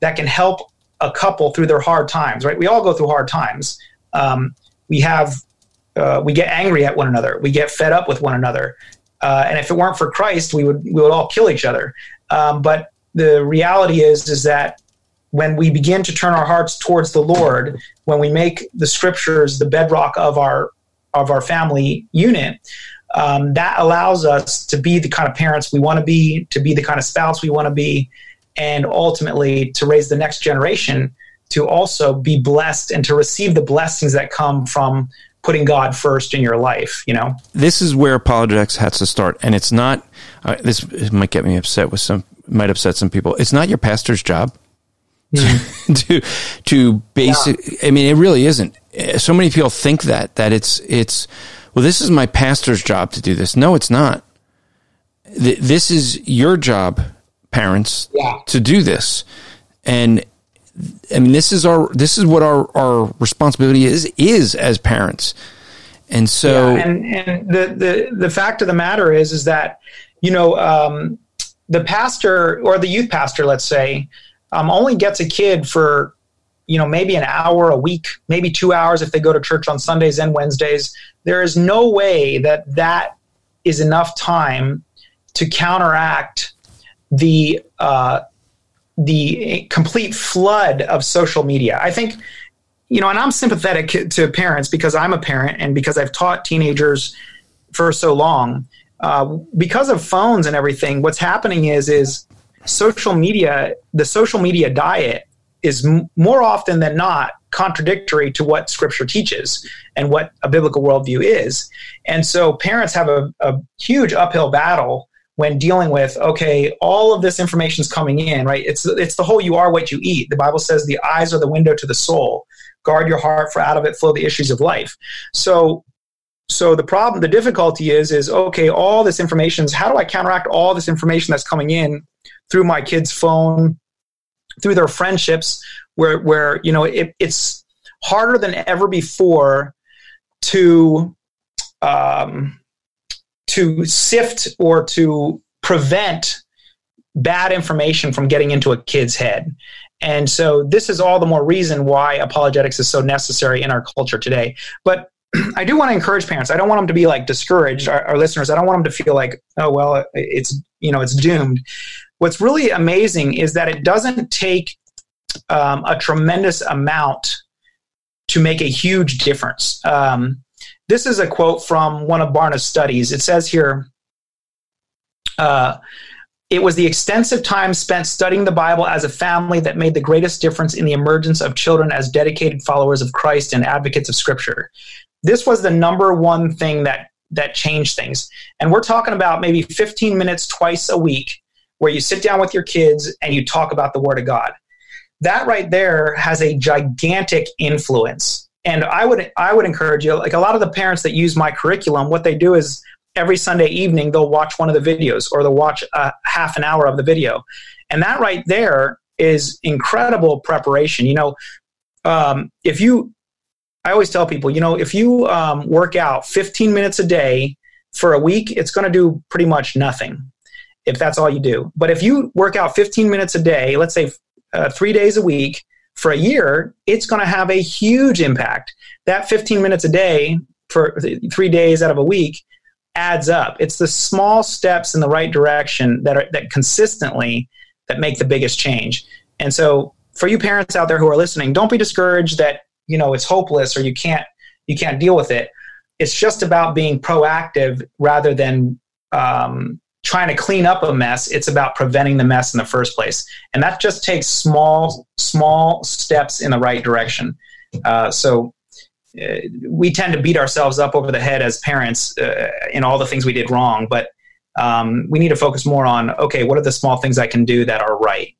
that can help a couple through their hard times, right? We all go through hard times. Um, we have, uh, we get angry at one another. We get fed up with one another. Uh, and if it weren't for Christ, we would we would all kill each other. Um, but the reality is is that when we begin to turn our hearts towards the Lord, when we make the Scriptures the bedrock of our of our family unit, um, that allows us to be the kind of parents we want to be, to be the kind of spouse we want to be, and ultimately to raise the next generation to also be blessed and to receive the blessings that come from putting God first in your life, you know? This is where apologetics has to start. And it's not, uh, this might get me upset with some, might upset some people. It's not your pastor's job mm-hmm. to, to basic, yeah. I mean, it really isn't. So many people think that, that it's, it's, well, this is my pastor's job to do this. No, it's not. This is your job parents yeah. to do this. And I mean, this is our, this is what our, our responsibility is, is as parents. And so, yeah, and, and the, the, the fact of the matter is, is that, you know, um, the pastor or the youth pastor, let's say, um, only gets a kid for, you know, maybe an hour a week, maybe two hours if they go to church on Sundays and Wednesdays. There is no way that that is enough time to counteract the uh, the complete flood of social media. I think, you know, and I'm sympathetic to parents because I'm a parent and because I've taught teenagers for so long. Uh, because of phones and everything, what's happening is is social media. The social media diet is m- more often than not contradictory to what Scripture teaches and what a biblical worldview is. And so parents have a, a huge uphill battle when dealing with okay all of this information is coming in right? It's it's the whole you are what you eat. The bible says the eyes are the window to the soul. Guard your heart for out of it flow the issues of life. So so the problem the difficulty is is okay all this information is how do i counteract all this information that's coming in through my kid's phone through their friendships where where you know it, it's harder than ever before to um, to sift or to prevent bad information from getting into a kid's head. And so this is all the more reason why apologetics is so necessary in our culture today. But I do want to encourage parents. I don't want them to be like discouraged. Our, our, listeners, I don't want them to feel like, oh well, it's you know, it's doomed. what's really amazing is that it doesn't take um, a tremendous amount to make a huge difference. Um, this is a quote from one of Barna's studies. It says here, uh, it was the extensive time spent studying the Bible as a family that made the greatest difference in the emergence of children as dedicated followers of Christ and advocates of Scripture. This was the number one thing that that changed things. And we're talking about maybe 15 minutes twice a week where you sit down with your kids and you talk about the Word of God. That right there has a gigantic influence. And I would I would encourage you, like a lot of the parents that use my curriculum, what they do is every Sunday evening they'll watch one of the videos or they'll watch a half an hour of the video. And that right there is incredible preparation. You know, um, if you, I always tell people, you know, if you um, work out 15 minutes a day for a week, it's going to do pretty much nothing if that's all you do. But if you work out 15 minutes a day, let's say uh, three days a week for a year, it's going to have a huge impact. That 15 minutes a day for three days out of a week adds up. It's the small steps in the right direction that are that consistently that make the biggest change. And so for you parents out there who are listening, don't be discouraged that, you know, it's hopeless or you can't you can't deal with it. It's just about being proactive rather than um, trying to clean up a mess. It's about preventing the mess in the first place, and that just takes small, small steps in the right direction. Uh, so uh, we tend to beat ourselves up over the head as parents uh, in all the things we did wrong, but um, we need to focus more on okay, what are the small things I can do that are right?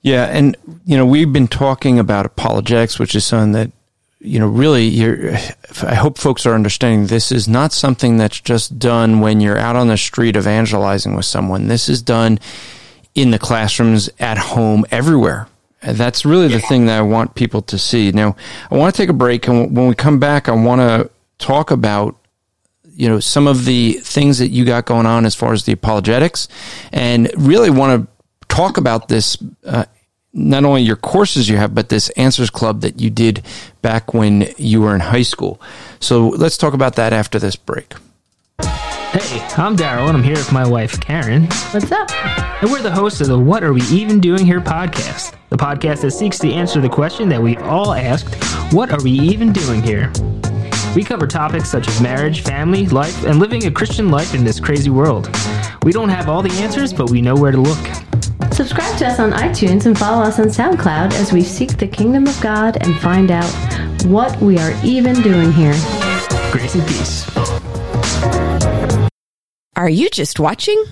Yeah, and you know we've been talking about apologetics, which is something that you know really you're. I hope folks are understanding this is not something that's just done when you're out on the street evangelizing with someone. This is done in the classrooms, at home, everywhere. That's really the thing that I want people to see. Now, I want to take a break, and when we come back, I want to talk about you know some of the things that you got going on as far as the apologetics, and really want to talk about this. Uh, not only your courses you have, but this Answers Club that you did back when you were in high school. So let's talk about that after this break. Hey, I'm Daryl, and I'm here with my wife, Karen. What's up? And we're the hosts of the What Are We Even Doing Here podcast, the podcast that seeks to answer the question that we've all asked What are we even doing here? We cover topics such as marriage, family, life, and living a Christian life in this crazy world. We don't have all the answers, but we know where to look. Subscribe to us on iTunes and follow us on SoundCloud as we seek the kingdom of God and find out what we are even doing here. Grace and peace. Are you just watching?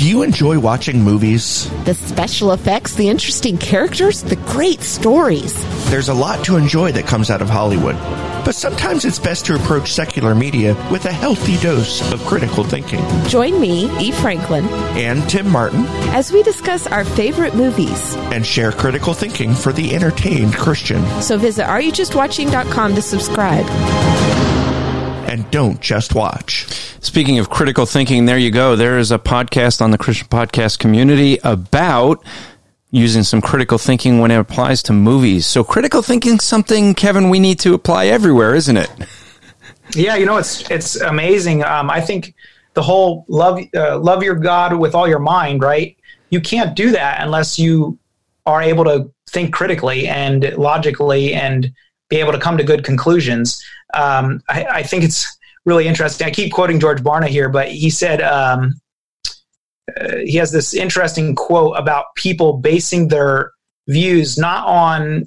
Do you enjoy watching movies? The special effects, the interesting characters, the great stories. There's a lot to enjoy that comes out of Hollywood. But sometimes it's best to approach secular media with a healthy dose of critical thinking. Join me, E. Franklin, and Tim Martin as we discuss our favorite movies and share critical thinking for the entertained Christian. So visit areyoujustwatching.com to subscribe and don't just watch. Speaking of critical thinking, there you go. There is a podcast on the Christian podcast community about using some critical thinking when it applies to movies. So critical thinking something, Kevin, we need to apply everywhere, isn't it? Yeah, you know, it's it's amazing. Um, I think the whole love uh, love your God with all your mind, right? You can't do that unless you are able to think critically and logically and be able to come to good conclusions. Um, I, I, think it's really interesting. I keep quoting George Barna here, but he said um, uh, he has this interesting quote about people basing their views not on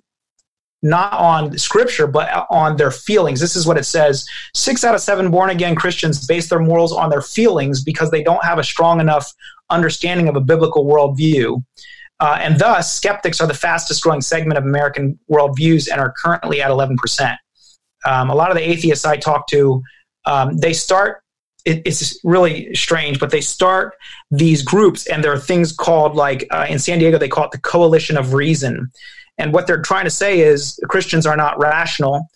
not on scripture but on their feelings this is what it says six out of seven born again christians base their morals on their feelings because they don't have a strong enough understanding of a biblical worldview uh, and thus, skeptics are the fastest growing segment of American worldviews and are currently at 11%. Um, a lot of the atheists I talk to, um, they start, it, it's really strange, but they start these groups, and there are things called, like uh, in San Diego, they call it the Coalition of Reason. And what they're trying to say is Christians are not rational.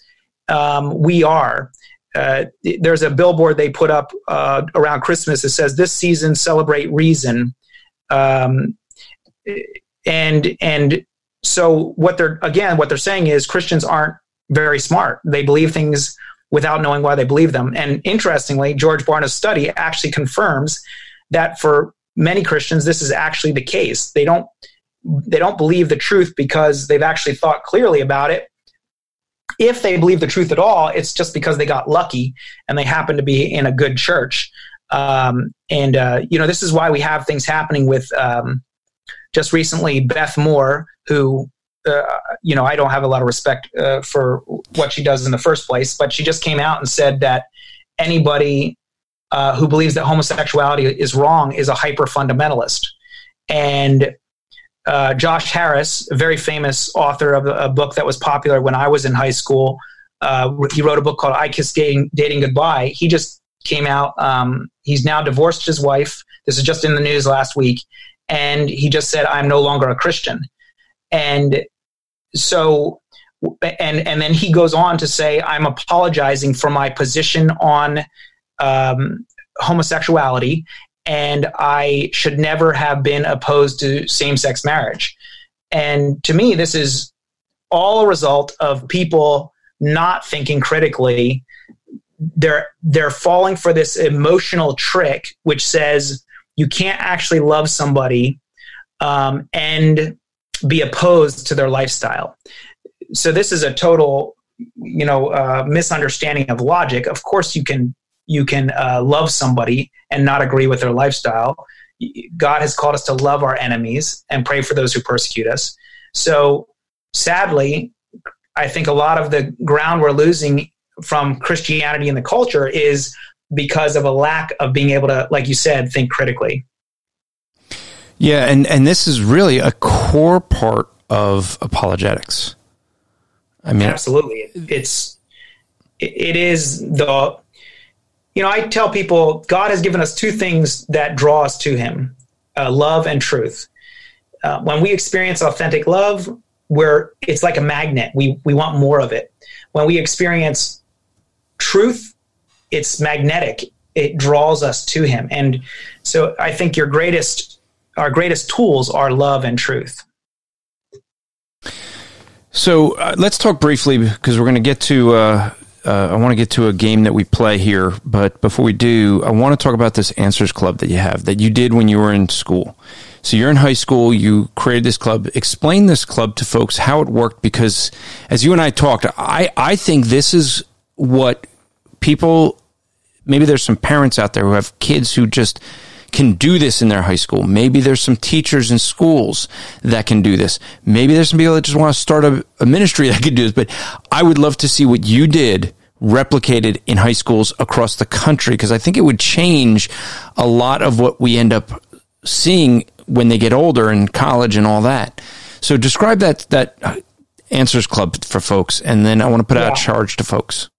Um, we are. Uh, there's a billboard they put up uh, around Christmas that says, This season, celebrate reason. Um, and and so what they're again what they're saying is Christians aren't very smart. They believe things without knowing why they believe them. And interestingly, George Barna's study actually confirms that for many Christians, this is actually the case. They don't they don't believe the truth because they've actually thought clearly about it. If they believe the truth at all, it's just because they got lucky and they happen to be in a good church. Um, and uh, you know, this is why we have things happening with um, just recently Beth Moore, who uh, you know I don't have a lot of respect uh, for what she does in the first place, but she just came out and said that anybody uh, who believes that homosexuality is wrong is a hyper fundamentalist. And uh, Josh Harris, a very famous author of a, book that was popular when I was in high school, uh, he wrote a book called "I Kiss Dating, Dating Goodbye." He just came out. Um, he's now divorced his wife. This is just in the news last week, and he just said, "I'm no longer a Christian." And so, and and then he goes on to say, "I'm apologizing for my position on." Um, homosexuality and I should never have been opposed to same sex marriage. And to me, this is all a result of people not thinking critically. They're they're falling for this emotional trick, which says you can't actually love somebody um, and be opposed to their lifestyle. So this is a total, you know, uh, misunderstanding of logic. Of course, you can you can uh, love somebody and not agree with their lifestyle. God has called us to love our enemies and pray for those who persecute us. So, sadly, I think a lot of the ground we're losing from Christianity in the culture is because of a lack of being able to, like you said, think critically. Yeah, and, and this is really a core part of apologetics. I mean, absolutely, it's it is the you know, I tell people God has given us two things that draw us to Him uh, love and truth. Uh, when we experience authentic love, where it's like a magnet, we, we want more of it. When we experience truth, it's magnetic, it draws us to Him. And so I think your greatest, our greatest tools are love and truth. So uh, let's talk briefly because we're going to get to uh, uh, I want to get to a game that we play here, but before we do, I want to talk about this Answers Club that you have that you did when you were in school. So you're in high school, you created this club. Explain this club to folks how it worked because as you and I talked, I, I think this is what people maybe there's some parents out there who have kids who just can do this in their high school. Maybe there's some teachers in schools that can do this. Maybe there's some people that just want to start a, a ministry that could do this. But I would love to see what you did replicated in high schools across the country because I think it would change a lot of what we end up seeing when they get older in college and all that. So describe that that uh, answers club for folks and then I want to put yeah. out a charge to folks.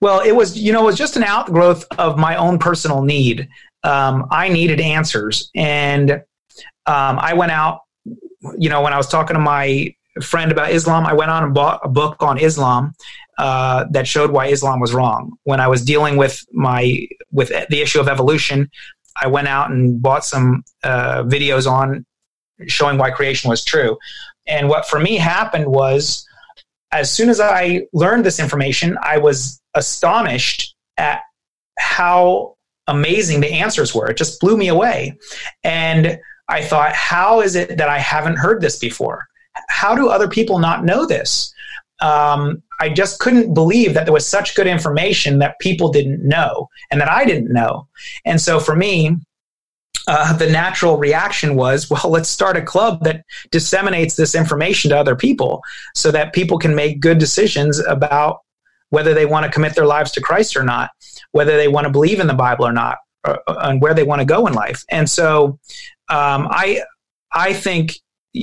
Well, it was you know it was just an outgrowth of my own personal need. Um, I needed answers and um, I went out you know when I was talking to my friend about Islam, I went on and bought a book on Islam uh, that showed why Islam was wrong. When I was dealing with my with the issue of evolution, I went out and bought some uh, videos on showing why creation was true. And what for me happened was, as soon as I learned this information, I was astonished at how amazing the answers were. It just blew me away. And I thought, how is it that I haven't heard this before? How do other people not know this? um, I just couldn't believe that there was such good information that people didn't know and that I didn't know. And so for me, uh, the natural reaction was, well, let's start a club that disseminates this information to other people so that people can make good decisions about whether they want to commit their lives to Christ or not, whether they want to believe in the Bible or not, or, and where they want to go in life. And so um, I, I think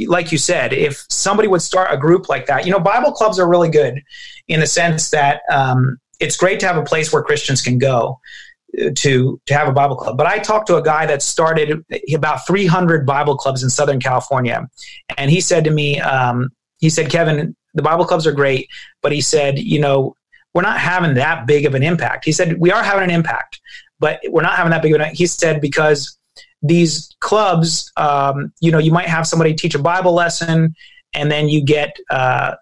like you said, if somebody would start a group like that, you know, Bible clubs are really good in the sense that um, it's great to have a place where Christians can go uh, to to have a Bible club. But I talked to a guy that started about 300 Bible clubs in Southern California, and he said to me, um, he said, Kevin, the Bible clubs are great, but he said, you know, we're not having that big of an impact. He said we are having an impact, but we're not having that big of an. Impact. He said because these clubs, um, you know, you might have somebody teach a Bible lesson, and then you get uh,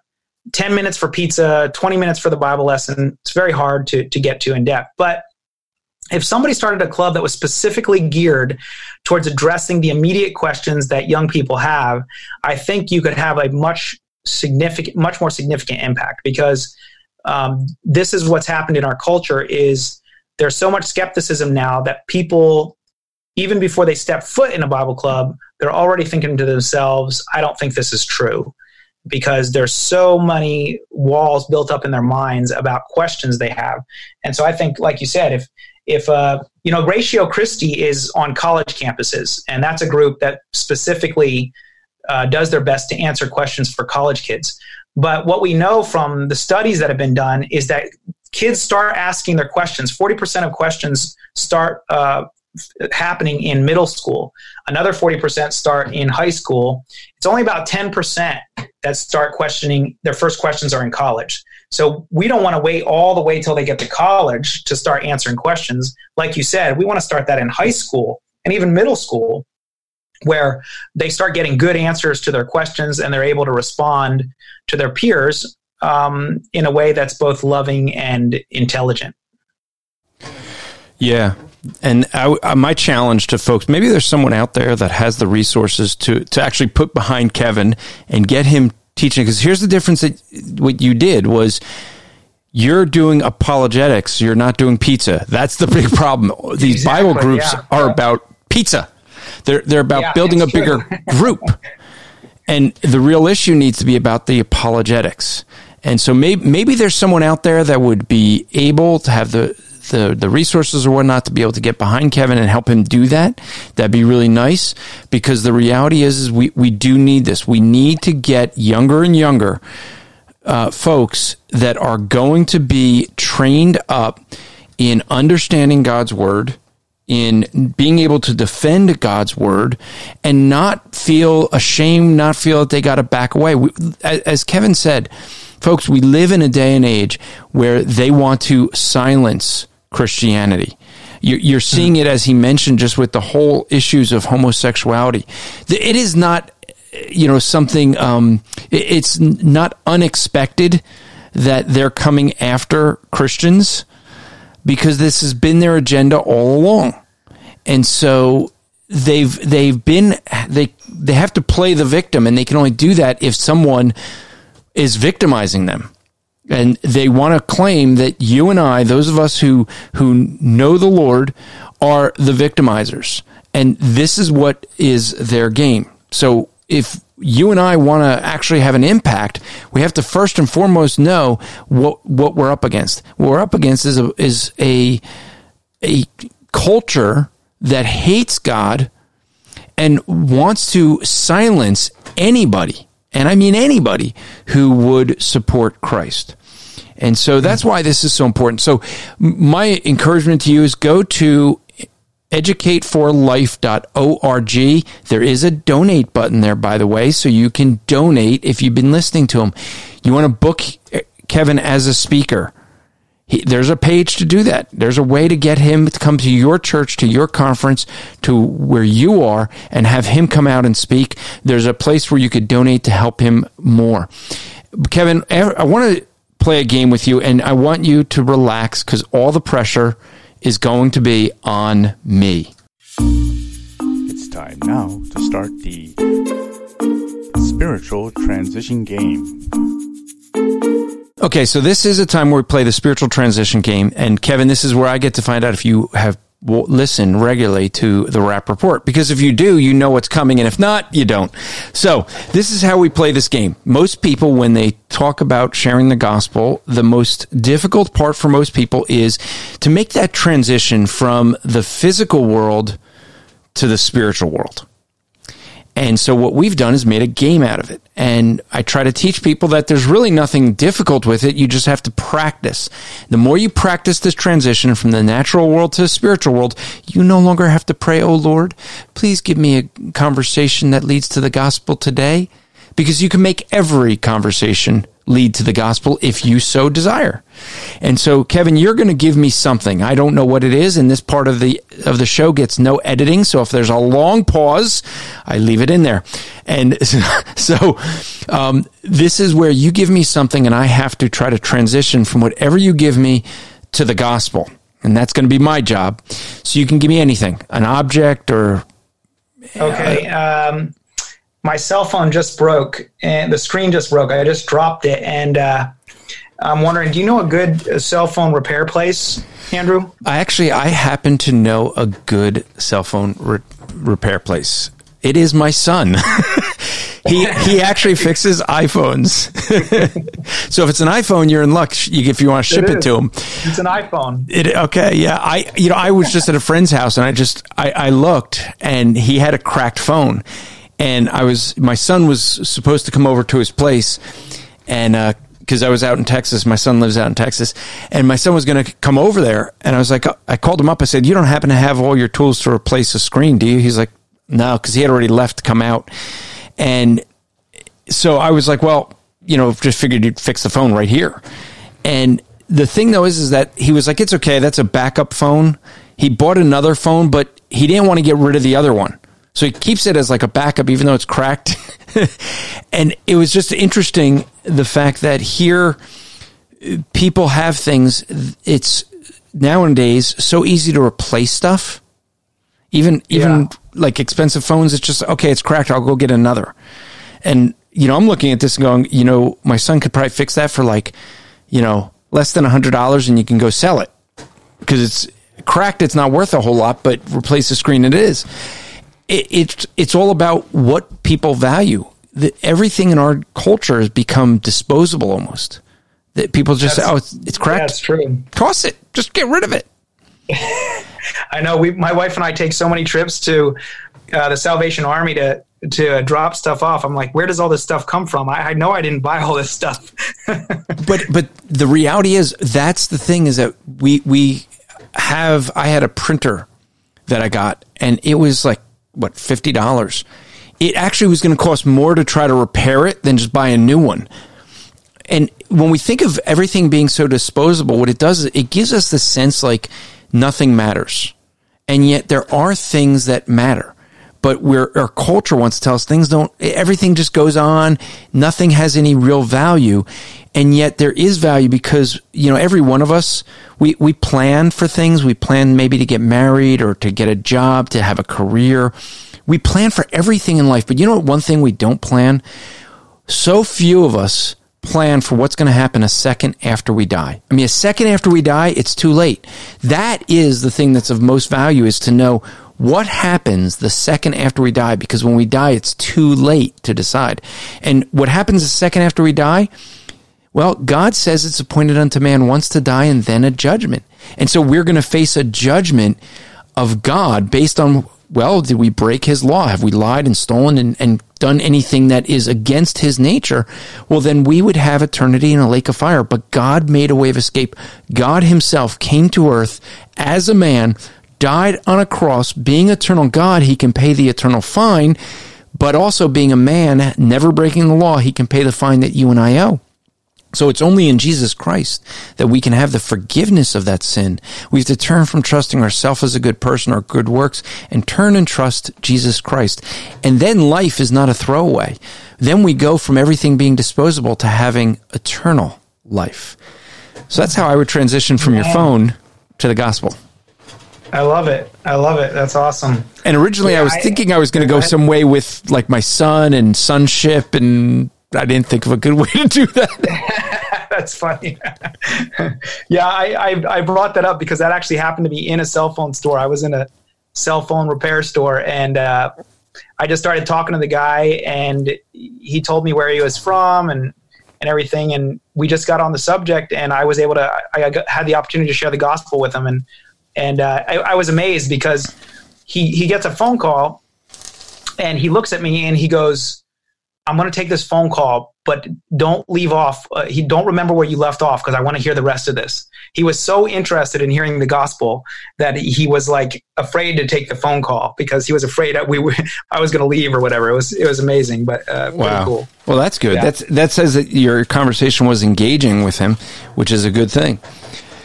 10 minutes for pizza, 20 minutes for the Bible lesson. It's very hard to, to get to in depth. But if somebody started a club that was specifically geared towards addressing the immediate questions that young people have, I think you could have a much significant, much more significant impact because um, this is what's happened in our culture is there's so much skepticism now that people even before they step foot in a bible club they're already thinking to themselves i don't think this is true. Because there's so many walls built up in their minds about questions they have. And so i think like you said if if uh, you know ratio christi is on college campuses and that's a group that specifically uh, does their best to answer questions for college kids but what we know from the studies that have been done is that kids start asking their questions 40% of questions start uh, happening in middle school. Another 40% start in high school. It's only about 10% that start questioning, their first questions are in college. So we don't want to wait all the way till they get to college to start answering questions. Like you said, we want to start that in high school and even middle school where they start getting good answers to their questions and they're able to respond to their peers um, in a way that's both loving and intelligent. Yeah, and I, uh, my challenge to folks, maybe there's someone out there that has the resources to to actually put behind Kevin and get him teaching. Because here's the difference: that what you did was you're doing apologetics. You're not doing pizza. That's the big problem. These exactly, Bible groups yeah, are about pizza. They're they're about yeah, building a bigger group. And the real issue needs to be about the apologetics. And so maybe maybe there's someone out there that would be able to have the the the resources or whatnot to be able to get behind Kevin and help him do that, that'd be really nice. Because the reality is, is we we do need this. We need to get younger and younger uh, folks that are going to be trained up in understanding God's word in being able to defend God's word and not feel ashamed, not feel that they got to back away. We, as Kevin said, folks, we live in a day and age where they want to silence Christianity. You're seeing it, as he mentioned, just with the whole issues of homosexuality. It is not, you know, something, um, it's not unexpected that they're coming after Christians because this has been their agenda all along. And so they've they've been they they have to play the victim and they can only do that if someone is victimizing them and they want to claim that you and I, those of us who who know the Lord, are the victimizers, and this is what is their game. So if you and I want to actually have an impact, we have to first and foremost know what what we're up against. What we're up against is a is a a culture that hates God and wants to silence anybody, and I mean anybody, who would support Christ. And so that's why this is so important. So my encouragement to you is go to educateforlife.org. There is a donate button there, by the way, so you can donate if you've been listening to him. You want to book eh, Kevin as a speaker. He, there's a page to do that. There's a way to get him to come to your church, to your conference, to where you are, and have him come out and speak. There's a place where you could donate to help him more. Kevin, eh, I want to play a game with you, and I want you to relax because all the pressure is going to be on me. It's time now to start the spiritual transition game. Okay, so this is a time where we play the spiritual transition game. And Kevin, this is where I get to find out if you have listen regularly to the rap report because if you do, you know what's coming. And if not, you don't. So this is how we play this game. Most people, when they talk about sharing the gospel, the most difficult part for most people is to make that transition from the physical world to the spiritual world. And so what we've done is made a game out of it. And I try to teach people that there's really nothing difficult with it. You just have to practice. The more you practice this transition from the natural world to the spiritual world, you no longer have to pray, Oh Lord, please give me a conversation that leads to the gospel today. Because you can make every conversation lead to the gospel if you so desire. And so Kevin, you're going to give me something. I don't know what it is and this part of the of the show gets no editing, so if there's a long pause, I leave it in there. And so um, this is where you give me something and I have to try to transition from whatever you give me to the gospel. and that's going to be my job. So you can give me anything, an object or. Okay. Um, my cell phone just broke, and the screen just broke. I just dropped it, and uh, I'm wondering, do you know a good uh, cell phone repair place, Andrew? I actually, I happen to know a good cell phone re- repair place. It is my son. he he actually fixes iPhones. so if it's an iPhone, you're in luck. If you want to ship it, it to him, it's an iPhone. It okay, yeah. I you know I was just at a friend's house and I just I, I looked and he had a cracked phone, and I was my son was supposed to come over to his place, and uh, because I was out in Texas. My son lives out in Texas, and my son was going to come over there. And I was like, I called him up. I said, "You don't happen to have all your tools to replace a screen, do you?" He's like, "No," because he had already left to come out. And so I was like, "Well, you know, just figured you'd fix the phone right here." And the thing though is, is that he was like, "It's okay. That's a backup phone." He bought another phone, but he didn't want to get rid of the other one. So he keeps it as like a backup, even though it's cracked. and it was just interesting the fact that here people have things. It's nowadays so easy to replace stuff. Even even yeah. like expensive phones, it's just okay. It's cracked. I'll go get another. And you know, I'm looking at this and going, you know, my son could probably fix that for like, you know, less than a hundred dollars, and you can go sell it because it's cracked. It's not worth a whole lot, but replace the screen, it is it, it's it's all about what people value. The, everything in our culture has become disposable almost. That people just that's, say, "Oh, it's, it's cracked." That's true. Toss it. Just get rid of it. I know. We, my wife and I, take so many trips to uh, the Salvation Army to to uh, drop stuff off. I'm like, where does all this stuff come from? I, I know I didn't buy all this stuff. but but the reality is, that's the thing is that we we have. I had a printer that I got, and it was like what fifty dollars. It actually was going to cost more to try to repair it than just buy a new one. And when we think of everything being so disposable, what it does is it gives us the sense like nothing matters, and yet there are things that matter. But our culture wants to tell us things don't, everything just goes on. Nothing has any real value. And yet there is value because, you know, every one of us, we, we plan for things. We plan maybe to get married or to get a job, to have a career. We plan for everything in life. But you know what? One thing we don't plan? So few of us plan for what's going to happen a second after we die. I mean, a second after we die, it's too late. That is the thing that's of most value is to know what happens the second after we die because when we die, it's too late to decide. And what happens the second after we die? Well, God says it's appointed unto man once to die and then a judgment. And so we're going to face a judgment of God based on, well, did we break his law? Have we lied and stolen and, and done anything that is against his nature? Well, then we would have eternity in a lake of fire. But God made a way of escape. God himself came to earth as a man, died on a cross, being eternal God, he can pay the eternal fine. But also being a man, never breaking the law, he can pay the fine that you and I owe. So it's only in Jesus Christ that we can have the forgiveness of that sin. We have to turn from trusting ourselves as a good person or good works and turn and trust Jesus Christ. And then life is not a throwaway. Then we go from everything being disposable to having eternal life. So that's how I would transition from your phone to the gospel. I love it. I love it. That's awesome. And originally yeah, I was I, thinking I was going to go some way with like my son and sonship and I didn't think of a good way to do that. That's funny. yeah, I, I, I brought that up because that actually happened to be in a cell phone store. I was in a cell phone repair store, and uh, I just started talking to the guy, and he told me where he was from and and everything, and we just got on the subject, and I was able to. I had the opportunity to share the gospel with him, and and uh, I, I was amazed because he he gets a phone call, and he looks at me and he goes I'm going to take this phone call, but don't leave off. Uh, he don't remember where you left off because I want to hear the rest of this. He was so interested in hearing the gospel that he was like afraid to take the phone call because he was afraid that we were, I was going to leave or whatever. It was it was amazing, but uh, wow. cool. Well, that's good. Yeah. That's that says that your conversation was engaging with him, which is a good thing.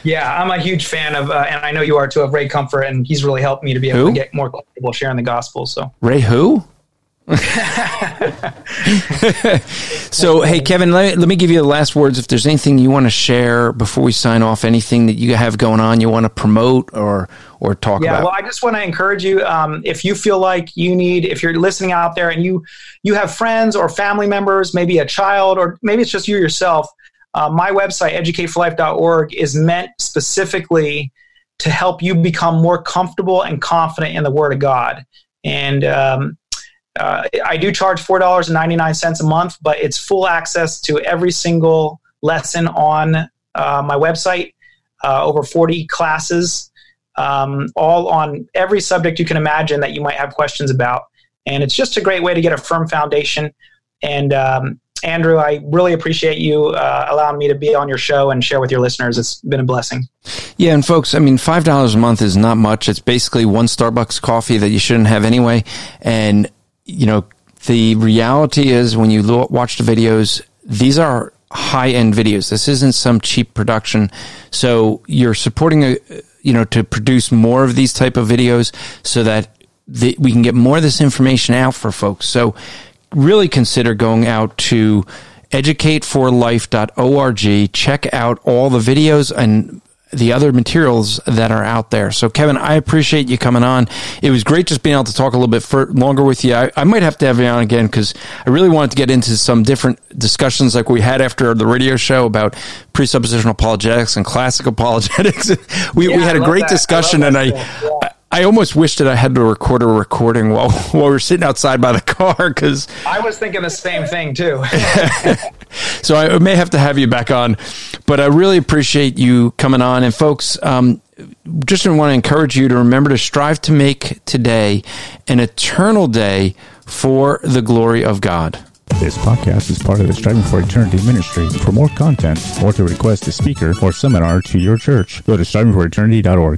Yeah, I'm a huge fan of, uh, and I know you are too, of Ray Comfort, and he's really helped me to be able who? to get more comfortable sharing the gospel. So Ray, who? so, hey, Kevin, let, let, me give you the last words. If there's anything you want to share before we sign off, anything that you have going on you want to promote or or talk about. yeah, about. well, I just want to encourage you. Um, if you feel like you need, if you're listening out there and you you have friends or family members, maybe a child, or maybe it's just you yourself. Uh, my website, educateforlife.org, is meant specifically to help you become more comfortable and confident in the Word of God. And um, uh, I do charge four dollars and ninety nine cents a month, but it's full access to every single lesson on uh, my website. Uh, over forty classes, um, all on every subject you can imagine that you might have questions about, and it's just a great way to get a firm foundation. And um, Andrew, I really appreciate you uh, allowing me to be on your show and share with your listeners. It's been a blessing. Yeah, and folks, I mean, five dollars a month is not much. It's basically one Starbucks coffee that you shouldn't have anyway, and you know, the reality is when you watch the videos, these are high end videos. This isn't some cheap production. So you're supporting a, you know, to produce more of these type of videos so that the, we can get more of this information out for folks. So really consider going out to educateforlife.org. Check out all the videos and the other materials that are out there. So, Kevin, I appreciate you coming on. It was great just being able to talk a little bit for, longer with you. I, I might have to have you on again because I really wanted to get into some different discussions like we had after the radio show about presuppositional apologetics and classic apologetics. we, yeah, we had a great that. discussion, I and I. I almost wished that I had to record a recording while while we are sitting outside by the car because I was thinking the same thing too. so I may have to have you back on, but I really appreciate you coming on. And folks, um, just want to encourage you to remember to strive to make today an eternal day for the glory of God. This podcast is part of the Striving for Eternity ministry. For more content or to request a speaker or seminar to your church, go to strivingforeternity.org.